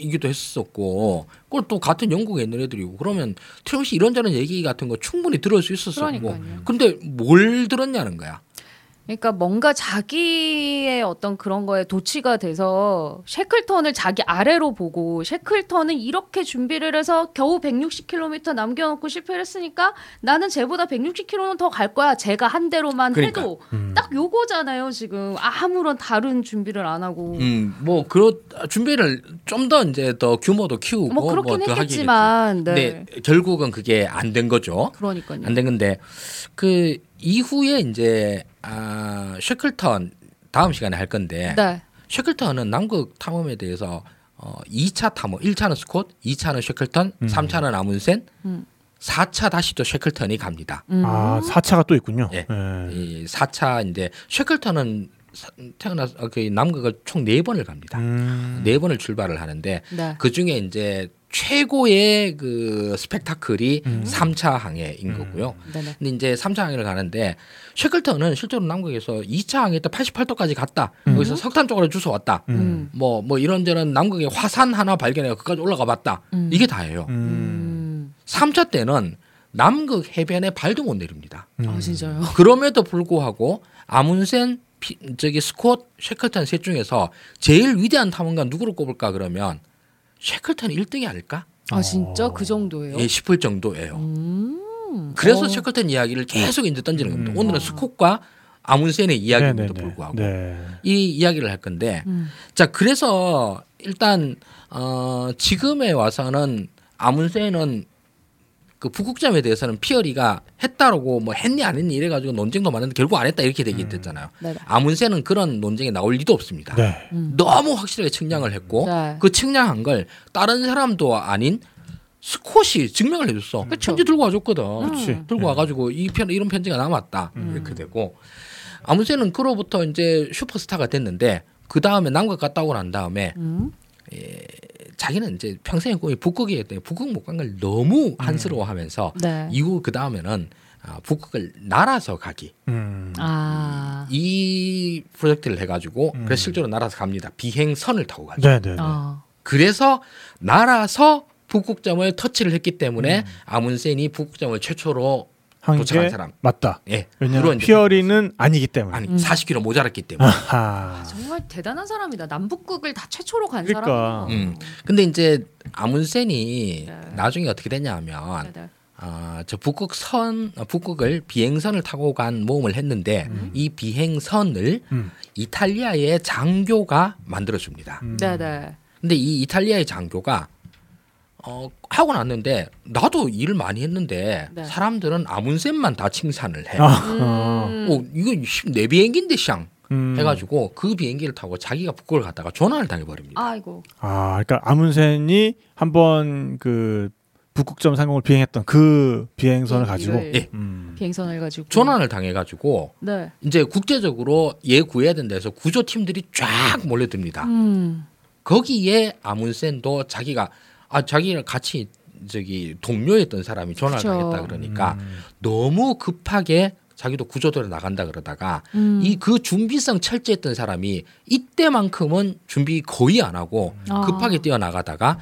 이기도 했었고, 그걸 또 같은 영국에 있는 애들이고, 그러면 트럼시 이런저런 얘기 같은 거 충분히 들을 수 있었었고, 그러니까요. 근데 뭘 들었냐는 거야. 그러니까 뭔가 자기의 어떤 그런 거에 도취가 돼서 셰클턴을 자기 아래로 보고 셰클턴은 이렇게 준비를 해서 겨우 160km 남겨놓고 실패를 했으니까 나는 쟤보다 160km는 더 갈 거야. 제가 한 대로만 그러니까. 해도 음. 딱 요거잖아요. 지금 아무런 다른 준비를 안 하고. 음, 뭐, 그렇, 준비를 좀 더 이제 더 규모도 키우고, 뭐 그렇긴 더 했겠지만, 네. 결국은 그게 안 된 거죠. 그러니까요. 안 된 건데, 그 이후에 이제, 아, 쉐클턴 다음 시간에 할 건데, 네. 쉐클턴은 남극 탐험에 대해서 어 2차 탐험, 1차는 스콧, 2차는 쉐클턴, 음. 3차는 아문센, 음. 4차 다시 또 쉐클턴이 갑니다. 음. 아, 4차가 또 있군요. 예. 예. 이 4차 이제 쉐클턴은 사- 태어나서 어, 그 남극을 총 네 번을 갑니다. 음. 네 번을 출발을 하는데 네. 그 중에 이제 최고의 그 스펙타클이 음. 3차 항해인 거고요. 네네. 근데 이제 3차 항해를 가는데 쉐클턴은 실제로 남극에서 2차 항해 때 88도까지 갔다. 음. 거기서 석탄 쪽으로 주워 왔다. 음. 뭐, 뭐 이런저런 남극의 화산 하나 발견해서 그까지 올라가 봤다. 음. 이게 다예요. 음. 음. 3차 때는 남극 해변에 발도 못 내립니다. 음. 아 진짜요? 그럼에도 불구하고 아문센, 피, 저기 스콧, 쉐클턴 셋 중에서 제일 위대한 탐험가 누구를 꼽을까 그러면 쉐클턴이 1등이 아닐까? 아 진짜 그 정도예요? 예, 싶을 정도예요. 음. 그래서 어. 쉐클턴 이야기를 계속 이제 던지는 겁니다. 음. 오늘은 스콧과 아문센의 이야기임에도 네네네. 불구하고 네. 이 이야기를 할 건데 음. 자 그래서 일단 어 지금에 와서는 아문센은 그 북극점에 대해서는 피어리가 했다라고 뭐 했니 안 했니 이래가지고 논쟁도 많은데 결국 안 했다 이렇게 되게 됐잖아요. 네. 아문센은 그런 논쟁에 나올 리도 없습니다. 네. 너무 확실하게 측량을 했고 네. 그 측량한 걸 다른 사람도 아닌 스콧이 증명을 해줬어. 그쵸. 편지 들고 와줬거든. 그치. 들고 와가지고 이 편 이런 편지가 남았다 이렇게 되고 아문센은 그로부터 이제 슈퍼스타가 됐는데 그 다음에 남극 갔다 오고 난 다음에 음. 자기는 이제 평생의 꿈이 북극이었기 때문에 북극 못 간 걸 너무 한스러워하면서 네. 이후 그 다음에는 아, 북극을 날아서 가기 음. 아. 이 프로젝트를 해가지고 음. 그래서 실제로 날아서 갑니다. 비행선을 타고 가죠. 네, 네, 네. 아. 그래서 날아서 북극점을 터치를 했기 때문에 아문센이 북극점을 최초로 한 도착한 게 사람. 맞다. 예 왜냐하면 이제 피어리는 아니기 때문에. 아니 음. 40km 모자랐기 때문에. 아하. 정말 대단한 사람이다. 남북극을 다 최초로 간 그러니까. 사람. 음. 근데 이제 아문센이 네. 나중에 어떻게 됐냐면 네, 네. 아, 저 북극선 어, 북극을 비행선을 타고 간 모험을 했는데 이 비행선을 음. 이탈리아의 장교가 만들어 줍니다. 음. 네, 네. 근데 이 이탈리아의 장교가 어, 하고 났는데 나도 일을 많이 했는데 네. 사람들은 아문센만 다 칭찬을 해. 아, 어. 음. 어, 이거 내 비행기인데 샹 음. 해가지고 그 비행기를 타고 자기가 북극을 갔다가 조난을 당해버립니다. 아이고. 아, 그러니까 아문센이 한번 그 북극점 상공을 비행했던 그 비행선을 가지고 예. 음. 비행선을 가지고. 조난을 당해가지고 네. 이제 국제적으로 얘 구해야 된다 해서 구조팀들이 쫙 몰려듭니다. 음. 거기에 아문센도 자기가 아 자기랑 같이 저기 동료였던 사람이 전화를 그쵸. 당했다 그러니까 음. 너무 급하게 자기도 구조대로 나간다 그러다가 음. 이그 준비성 철저했던 사람이 이때만큼은 준비 거의 안 하고 아. 급하게 뛰어나가다가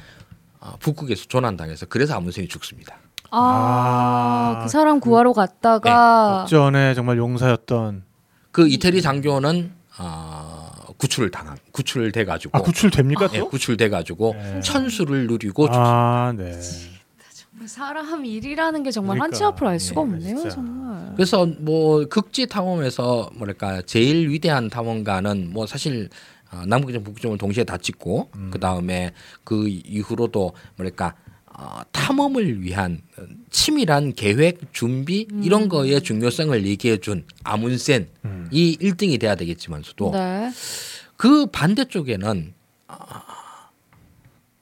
어, 북극에서 조난당해서 그래서 아문센이 죽습니다. 아, 아. 그 사람 구하러 갔다가 전에 정말 용사였던 그 이태리 장교는 어, 구출을 당한 구출돼 가지고 아 구출됩니까 예, 또? 구출돼 가지고 네. 천수를 누리고 아, 네. 사람 일이라는 게 정말 그러니까. 한치 앞으로 알 수가 네, 없네요, 진짜. 정말. 그래서 뭐 극지 탐험에서 뭐랄까 제일 위대한 탐험가는 뭐 사실 어, 남극점 북극점을 동시에 다 찍고 그 다음에 그 이후로도 뭐랄까 어, 탐험을 위한 어, 치밀한 계획 준비 이런 거의 중요성을 얘기해 준 아문센 음. 이 1등이 돼야 되겠지만서도 네. 그 반대쪽에는 아,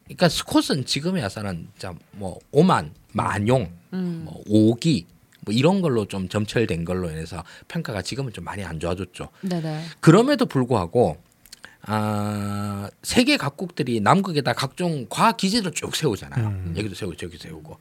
그러니까 스콧은 지금의 야사는 뭐 오만 만용 음. 뭐 오기 뭐 이런 걸로 좀 점철된 걸로 인해서 평가가 지금은 좀 많이 안 좋아졌죠. 네, 네. 그럼에도 불구하고 아, 세계 각국들이 남극에다 각종 과학 기지를 쭉 세우잖아요. 음. 여기도 세우고 저기 세우고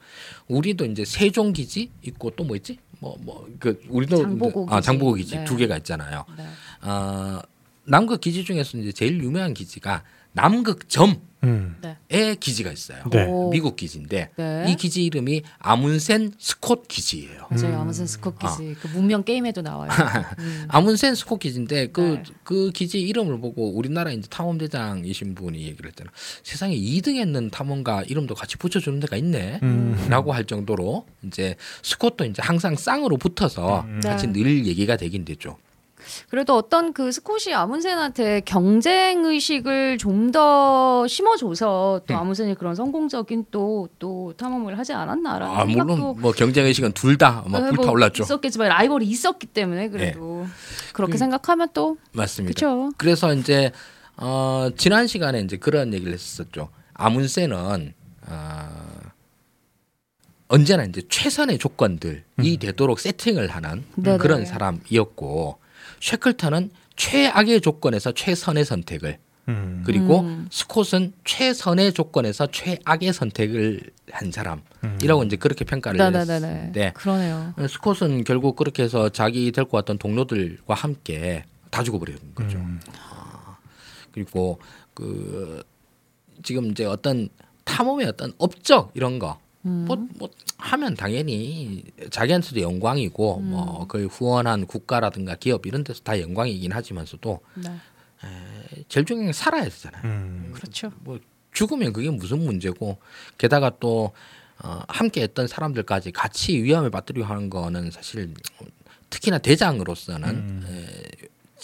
우리도 이제 세종 기지 있고 또 뭐 있지? 뭐 뭐 그 우리도 장보고 아 기지. 장보고 기지 네. 두 개가 있잖아요. 네. 어, 남극 기지 중에서 이제 제일 유명한 기지가 남극점에 음. 네. 기지가 있어요. 네. 오. 미국 기지인데 네. 이 기지 이름이 아문센 스콧 기지예요. 맞아요. 음. 아무튼 스콧 아. 기지. 그 문명 게임에도 나와요. 음. 아문센 스콧 기지인데 그 네. 그 기지 이름을 보고 우리나라 이제 탐험대장이신 분이 얘기를 했잖아. 세상에 2등했는 탐험가 이름도 같이 붙여주는 데가 있네. 음. 라고 할 정도로 이제 스콧도 이제 항상 쌍으로 붙어서 음. 같이 네. 늘 얘기가 되긴 되죠. 그래도 어떤 그 스콧이 아문센한테 경쟁 의식을 좀 더 심어줘서 또 음. 아문센이 그런 성공적인 또또 탐험을 하지 않았나라는 아 생각도 물론 뭐 경쟁 의식은 둘 다뭐 네, 불타올랐죠. 네. 있었겠지만 라이벌이 있었기 때문에 그래도 그렇게 음. 생각하면 또 맞습니다. 그렇죠. 그래서 이제 어, 지난 시간에 이제 그런 얘기를 했었죠. 아문센은 어, 언제나 이제 최선의 조건들이 되도록 세팅을 하는 네네. 그런 사람이었고 쉐클턴은 최악의 조건에서 최선의 선택을 음. 그리고 음. 스콧은 최선의 조건에서 최악의 선택을 한 사람이라고 이제 그렇게 평가를 네네네네. 했는데 그러네요. 스콧은 결국 그렇게 해서 자기 데리고 왔던 동료들과 함께 다 죽어버리는 거죠. 음. 그리고 그 지금 이제 어떤 탐험의 어떤 업적 이런 거 음. 뭐, 뭐 하면 당연히 자기한테도 영광이고 음. 뭐 그걸 후원한 국가라든가 기업 이런 데서 다 영광이긴 하지만서도 네. 제일 중요한 게 살아야 되잖아요. 음. 그렇죠. 뭐 죽으면 그게 무슨 문제고 게다가 또 어, 함께 했던 사람들까지 같이 위험에 빠뜨려 하는 거는 사실 특히나 대장으로서는 음. 에,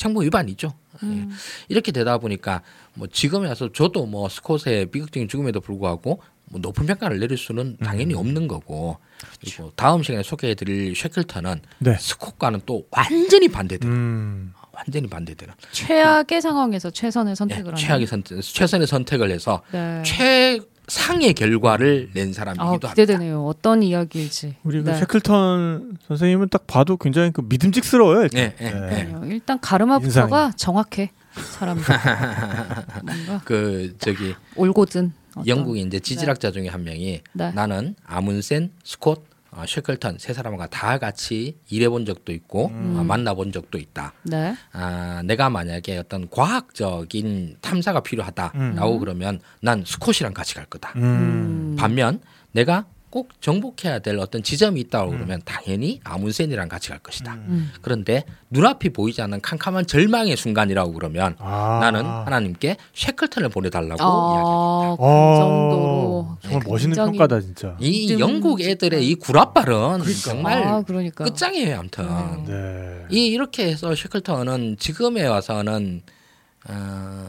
상부 위반이죠. 예. 음. 이렇게 되다 보니까 뭐 지금에 와서 저도 뭐 스콧의 비극적인 죽음에도 불구하고 뭐 높은 평가를 내릴 수는 당연히 없는 거고 그리고 다음 시간에 소개해드릴 쉐클턴은 네. 스콧과는 또 완전히 반대되는 음. 완전히 반대되는 최악의 상황에서 최선의 예, 선택을 하는. 최악의 선택 최선의 선택을 해서 네. 최 상의 결과를 낸 아, 사람이기도 합니다. 기대되네요. 어떤 이야기일지. 우리 그 네. 셰클턴 선생님은 딱 봐도 굉장히 그 믿음직스러워요. 일단. 네, 네, 네. 네, 일단 가르마부터가 정확해. 사람들. 뭔가 그 저기 올곧은 영국의 이제 지질학자 중에 한 명이 네. 나는 아문센, 스콧, 어, 쉐클턴 세 사람과 다 같이 일해본 적도 있고 음. 어, 만나본 적도 있다. 네. 아, 내가 만약에 어떤 과학적인 탐사가 필요하다라고 음. 그러면 난 스콧이랑 같이 갈 거다. 음. 반면 내가 꼭 정복해야 될 어떤 지점이 있다고 음. 그러면 당연히 아문센이랑 같이 갈 것이다. 음. 그런데 눈앞이 보이지 않는 캄캄한 절망의 순간이라고 그러면 아. 나는 하나님께 쉐클턴을 보내달라고 이야기합니다. 아, 그 어, 정도로 정말 멋있는 굉장히- 평가다 진짜. 이 영국 애들의 이 구라발은 정말 아, 그러니까. 끝장이에요, 아무튼. 음. 네. 이 이렇게 해서 쉐클턴은 지금에 와서는 어,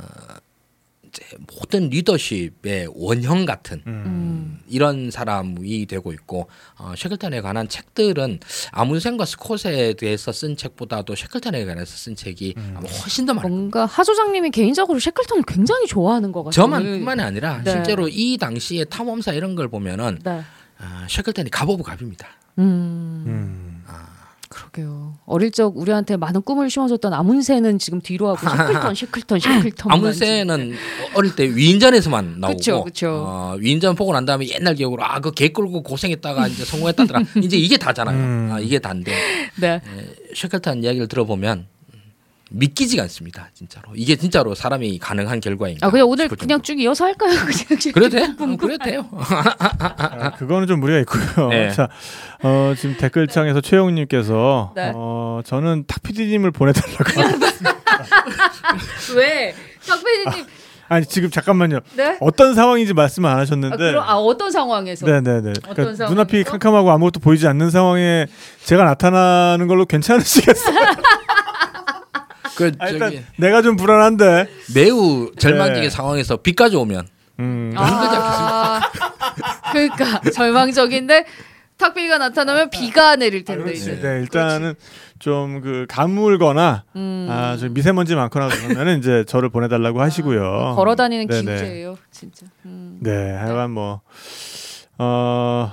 모든 리더십의 원형 같은 음. 음. 이런 사람이 되고 있고 어, 쉐클턴에 관한 책들은 아문센과 스콧에 대해서 쓴 책보다도 쉐클턴에 관해서 쓴 책이 음. 아마 훨씬 더 거예요. 뭔가 하 소장님이 개인적으로 셰클턴을 굉장히 좋아하는 것 같아요. 저만뿐만이 아니라 네. 실제로 이 당시에 탐험사 이런 걸 보면은 네. 아, 쉐클턴이 갑오브 갑입니다. 음. 음. 그러게요. 어릴 적 우리한테 많은 꿈을 심어줬던 아문새는 지금 뒤로 하고 셰클턴, 셰클턴, 셰클턴. 아문센은 어릴 때 위인전에서만 나오고 그쵸, 그쵸. 어, 위인전 보고 난 다음에 옛날 기억으로 아 그 개 끌고 고생했다가 이제 성공했다더라 이제 이게 다잖아요 음. 아, 이게 다인데 네. 쉐클턴 이야기를 들어보면 믿기지가 않습니다 진짜로 이게 진짜로 사람이 가능한 결과인가 아 그냥 오늘 그냥. 쭉 이어서 할까요? 그냥 그래도 돼? 어, 그래도 돼요 아, 그거는 좀 무리가 있고요. 네. 자, 어, 지금 댓글창에서 최영님께서 네. 어, 저는 탁피디님을 보내달라고. 왜? 박PD님 아니 지금 잠깐만요. 네? 어떤 상황인지 말씀 안 아, 하셨는데. 그럼 아 어떤 상황에서? 네네네. 어떤 그러니까 눈앞이 상황에서? 캄캄하고 아무것도 보이지 않는 상황에 제가 나타나는 걸로 괜찮으시겠어요? 그 아, 일단 저기 내가 좀 불안한데. 매우 절망적인 네. 상황에서 비까지 오면 음. 아, 그러니까 절망적인데 탁비가 나타나면 비가 내릴 텐데 이제. 네, 일단은 좀 그 가물거나 음. 아, 저 미세먼지 많거나 그러면은 이제 저를 보내달라고 하시고요. 걸어 다니는 네네. 기우제예요, 진짜. 음. 네, 하여간 뭐 어,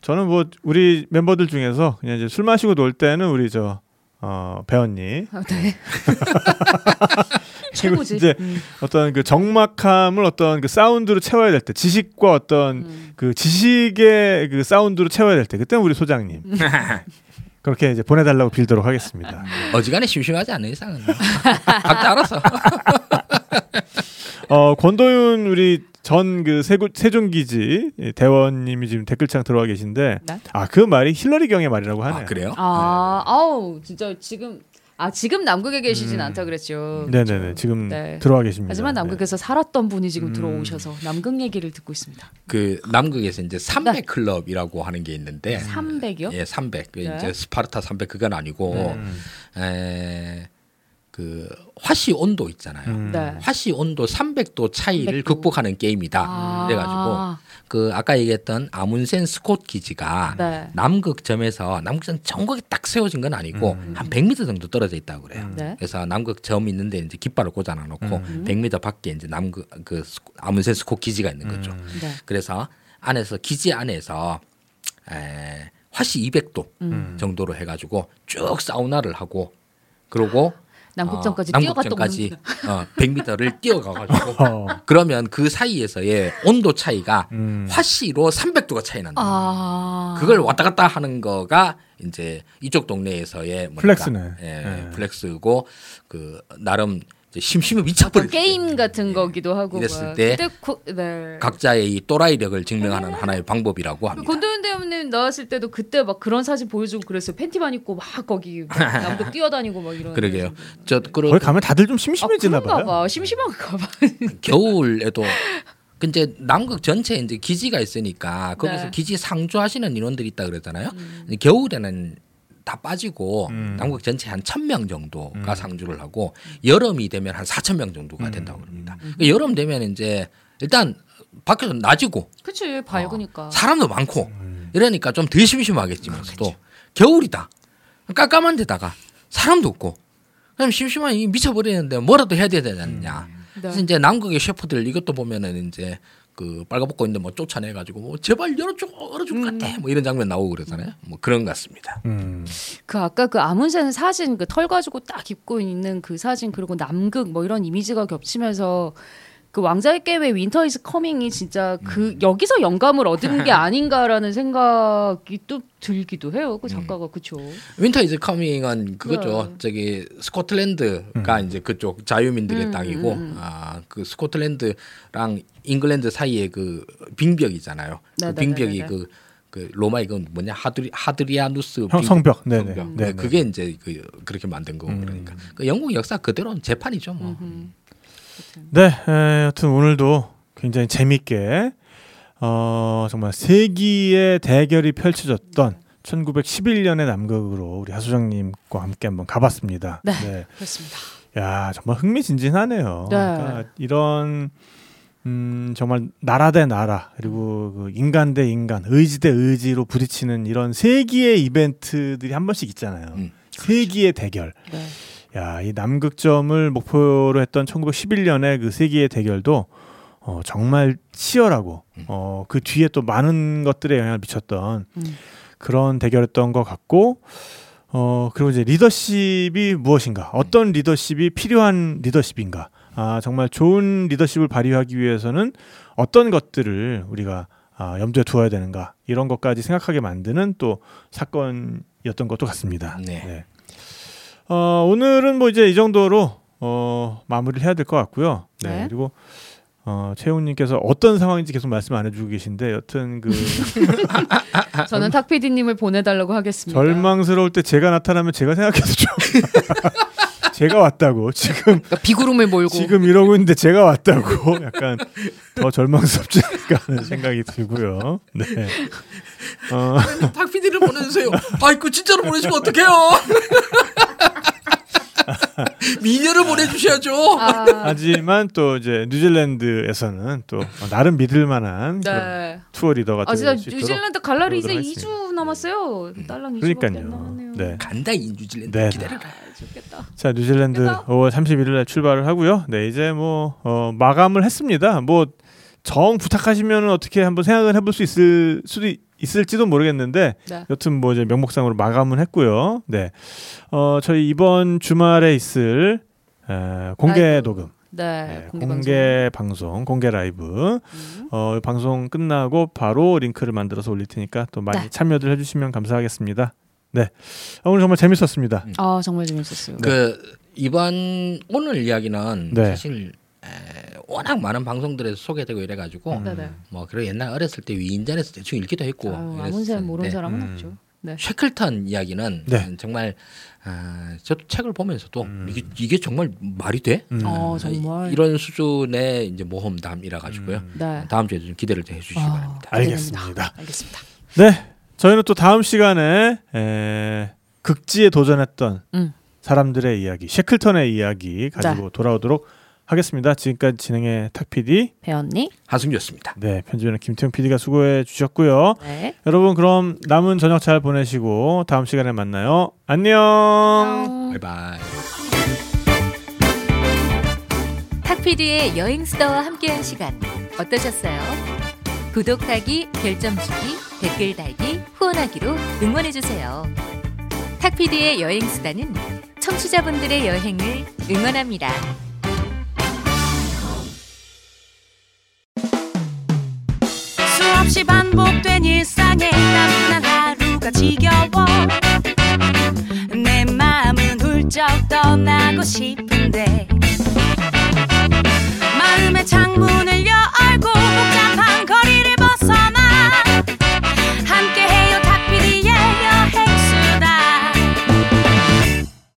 저는 뭐 우리 멤버들 중에서 그냥 이제 술 마시고 놀 때는 우리 저 어, 배언니 아, 네. 그리고 최고지. 이제 음. 어떤 그 적막함을 어떤 그 사운드로 채워야 될 때 지식과 어떤 음. 그 지식의 그 사운드로 채워야 될 때 그때는 우리 소장님 그렇게 이제 보내달라고 빌도록 하겠습니다. 어지간히 심심하지 않는 이상은 각자 알아서 어 권도윤 우리 전 그 세종기지 대원님이 지금 댓글창 들어와 계신데 네? 아그 말이 힐러리 경의 말이라고 하네요. 아 그래요? 아, 아우 진짜 지금 아 지금 남극에 계시진 음. 않다 그랬죠. 네네네 지금 네. 들어와 계십니다. 하지만 남극에서 살았던 분이 지금 음. 들어오셔서 남극 얘기를 듣고 있습니다. 그 남극에서 이제 300 클럽이라고 하는 게 있는데 300이요? 예, 300. 그 네. 이제 스파르타 300 그건 아니고 네. 음. 에, 그 화씨 온도 있잖아요. 음. 네. 화씨 온도 300도 차이를 300도. 극복하는 게임이다. 아. 그래가지고 그 아까 얘기했던 아문센 스콧 기지가 네. 남극점에서 남극점 정각이 딱 세워진 건 아니고 음. 한 100m 정도 떨어져 있다고 그래요. 음. 네. 그래서 남극점 있는데 이제 깃발을 꽂아놔 놓고 음. 100m 밖에 이제 남극 그 아문센 스콧 기지가 있는 거죠. 음. 네. 그래서 안에서 기지 안에서 에, 화씨 200도 음. 정도로 해가지고 쭉 사우나를 하고 그러고 남극점까지 어, 뛰어갔던 남극점까지 어, 100m를 뛰어가가지고 어. 그러면 그 사이에서의 온도 차이가 음. 화씨로 300도가 차이 난다. 아. 그걸 왔다 갔다 하는 거가 이제 이쪽 동네에서의 뭐랄까, flex네. 예, 네. flex고 그 나름 심심해 어떤 미쳐버린 게임 같은 거기도 하고 이랬을 막. 때 그때 고, 네. 각자의 이 또라이력을 증명하는 하나의 방법이라고 합니다. 권도현 대원님 나왔을 때도 그때 막 그런 사진 보여주고 그랬어요. 팬티만 입고 막 거기 막 남극 뛰어다니고 막 이런. 그러게요. 저 그리고 거기 가면 다들 좀아 심심해지나 그런가 봐요. 봐. 심심한가 봐. 겨울에도 근데 남극 전체에 이제 기지가 있으니까 거기서 네. 기지 상주하시는 인원들이 있다 그랬잖아요. 음. 겨울에는 다 빠지고 음. 남극 전체 한 1000명 정도가 음. 상주를 하고 여름이 되면 한 4000명 정도가 된다고 음. 합니다. 그러니까 여름 되면 이제 일단 밖에서 낮이고 그치 밝으니까. 사람도 많고 음. 이러니까 좀 덜 심심하겠지만서도 겨울이다. 깜깜한 데다가 사람도 없고 그럼 심심하니 이 미쳐버리는데 뭐라도 해야 되지 않느냐. 네. 그래서 이제 남극의 셰프들 이것도 보면은 이제 그 빨가벗고 있는데 뭐 쫓아내가지고 뭐 제발 열어줘 열어줄 것 같아 뭐 이런 장면 나오고 그러잖아요. 뭐 그런 것 같습니다. 음. 그 아까 그 아문센 사진 그 털 가지고 딱 입고 있는 그 사진 그리고 남극 뭐 이런 이미지가 겹치면서 그 왕좌의 게임의 Winter is coming이 진짜 그 여기서 영감을 얻은 게 아닌가라는 생각이 또 들기도 해요. 그 작가가 그쵸. Winter is coming은 그거죠. 네. 저기 스코틀랜드가 이제 그쪽 자유민들의 음, 땅이고 음, 음. 아그 스코틀랜드랑 잉글랜드 사이에 그 빙벽이잖아요. 네, 그 네, 빙벽이 네, 네. 그, 그 로마 이건 뭐냐 하드리 하드리아누스 빙- 성벽. 네네. 성벽. 네, 그게 이제 그 그렇게 만든 거고 음. 그러니까 그 영국 역사 그대로 재판이죠 뭐. 네, 에, 여튼 오늘도 굉장히 재밌게 어, 정말 세기의 대결이 펼쳐졌던 1911년의 남극으로 우리 하수장님과 함께 한번 가봤습니다. 네. 그렇습니다. 야 정말 흥미진진하네요. 네. 그러니까 이런 음, 정말 나라 대 나라 그리고 그 인간 대 인간, 의지 대 의지로 부딪히는 이런 세기의 이벤트들이 한 번씩 있잖아요. 음, 세기의 대결. 네. 야, 이 남극점을 목표로 했던 1911년의 그 세기의 대결도 어, 정말 치열하고 어, 그 뒤에 또 많은 것들에 영향을 미쳤던 음. 그런 대결이었던 것 같고 어, 그리고 이제 리더십이 무엇인가? 어떤 리더십이 필요한 리더십인가? 아, 정말 좋은 리더십을 발휘하기 위해서는 어떤 것들을 우리가 아, 염두에 두어야 되는가? 이런 것까지 생각하게 만드는 또 사건이었던 것도 같습니다. 네. 어, 오늘은 뭐 이제 이 정도로 어, 마무리를 해야 될 것 같고요. 네. 네. 그리고 어, 최훈님께서 어떤 상황인지 계속 말씀 안 해주고 계신데 여튼 그 저는 탁 PD님을 보내달라고 하겠습니다. 절망스러울 때 제가 나타나면 제가 생각해도 좀 제가 왔다고 지금 그러니까 비구름을 몰고 지금 이러고 있는데 제가 왔다고 약간 더 절망스럽지 않을까 하는 생각이 들고요. 네. 어, 박 PD를 보내주세요. 아이고 진짜로 보내주면 어떡해요? 미녀를 보내주셔야죠. 아, 하지만 또 이제 뉴질랜드에서는 또 나름 믿을 만한 네. 투어 리더가 아 진짜 뉴질랜드 갈라리 이제 그러도록 2주 남았어요. 딸랑 2주밖에 안 그러니까요. 남았네요. 네. 간다 이 뉴질랜드 네. 기다려라. 아, 좋겠다. 자 뉴질랜드 그래서- 5월 31일 날 출발을 하고요. 네 이제 뭐 어, 마감을 했습니다. 뭐 정 부탁하시면 어떻게 한번 생각을 해볼 수 있을 수도 있- 있을지도 모르겠는데 네. 여튼 뭐 이제 명목상으로 마감은 했고요. 네, 어 저희 이번 주말에 있을 에, 공개 라이브. 녹음, 네, 네, 공개, 공개, 방송. 방송, 공개 라이브 음. 어, 방송 끝나고 바로 링크를 만들어서 올릴 테니까 또 많이 네. 참여들 해주시면 감사하겠습니다. 네, 어, 오늘 정말 재밌었습니다. 아 정말 재밌었어요. 그 이번 오늘 이야기는 네. 사실 에, 워낙 많은 방송들에서 소개되고 이래가지고 음. 네네. 뭐 그리고 옛날 어렸을 때 위인전에서 대충 읽기도 했고 아유, 아무 새 모르는 사람은 음. 없죠. 네. 쉐클턴 이야기는 네. 정말 아, 저도 책을 보면서도 음. 이게, 이게 정말 말이 돼? 음. 어 정말. 이런 수준의 이제 모험담이라 가지고요. 음. 네. 다음 주에 좀 기대를 좀 해주시기 아, 바랍니다. 알겠습니다. 알겠습니다. 네, 저희는 또 다음 시간에 에, 극지에 도전했던 음. 사람들의 이야기, 셰클턴의 이야기 가지고 돌아오도록 하겠습니다. 지금까지 진행의 탁 PD, 배웠니? 하승규였습니다. 네 편집위원 김태형 PD가 수고해 주셨고요. 네. 여러분 그럼 남은 저녁 잘 보내시고 다음 시간에 만나요. 안녕. 안녕. 바이바이. 탁피디의 여행 수다와 함께한 시간 어떠셨어요? 구독하기, 별점 주기, 댓글 달기, 후원하기로 응원해 주세요. 탁피디의 여행 수다는 청취자분들의 여행을 응원합니다. 수없이 반복된 일상에 땀난 하루가 지겨워. 내 마음은 훌쩍 떠나고 싶은데 마음의 창문을 열고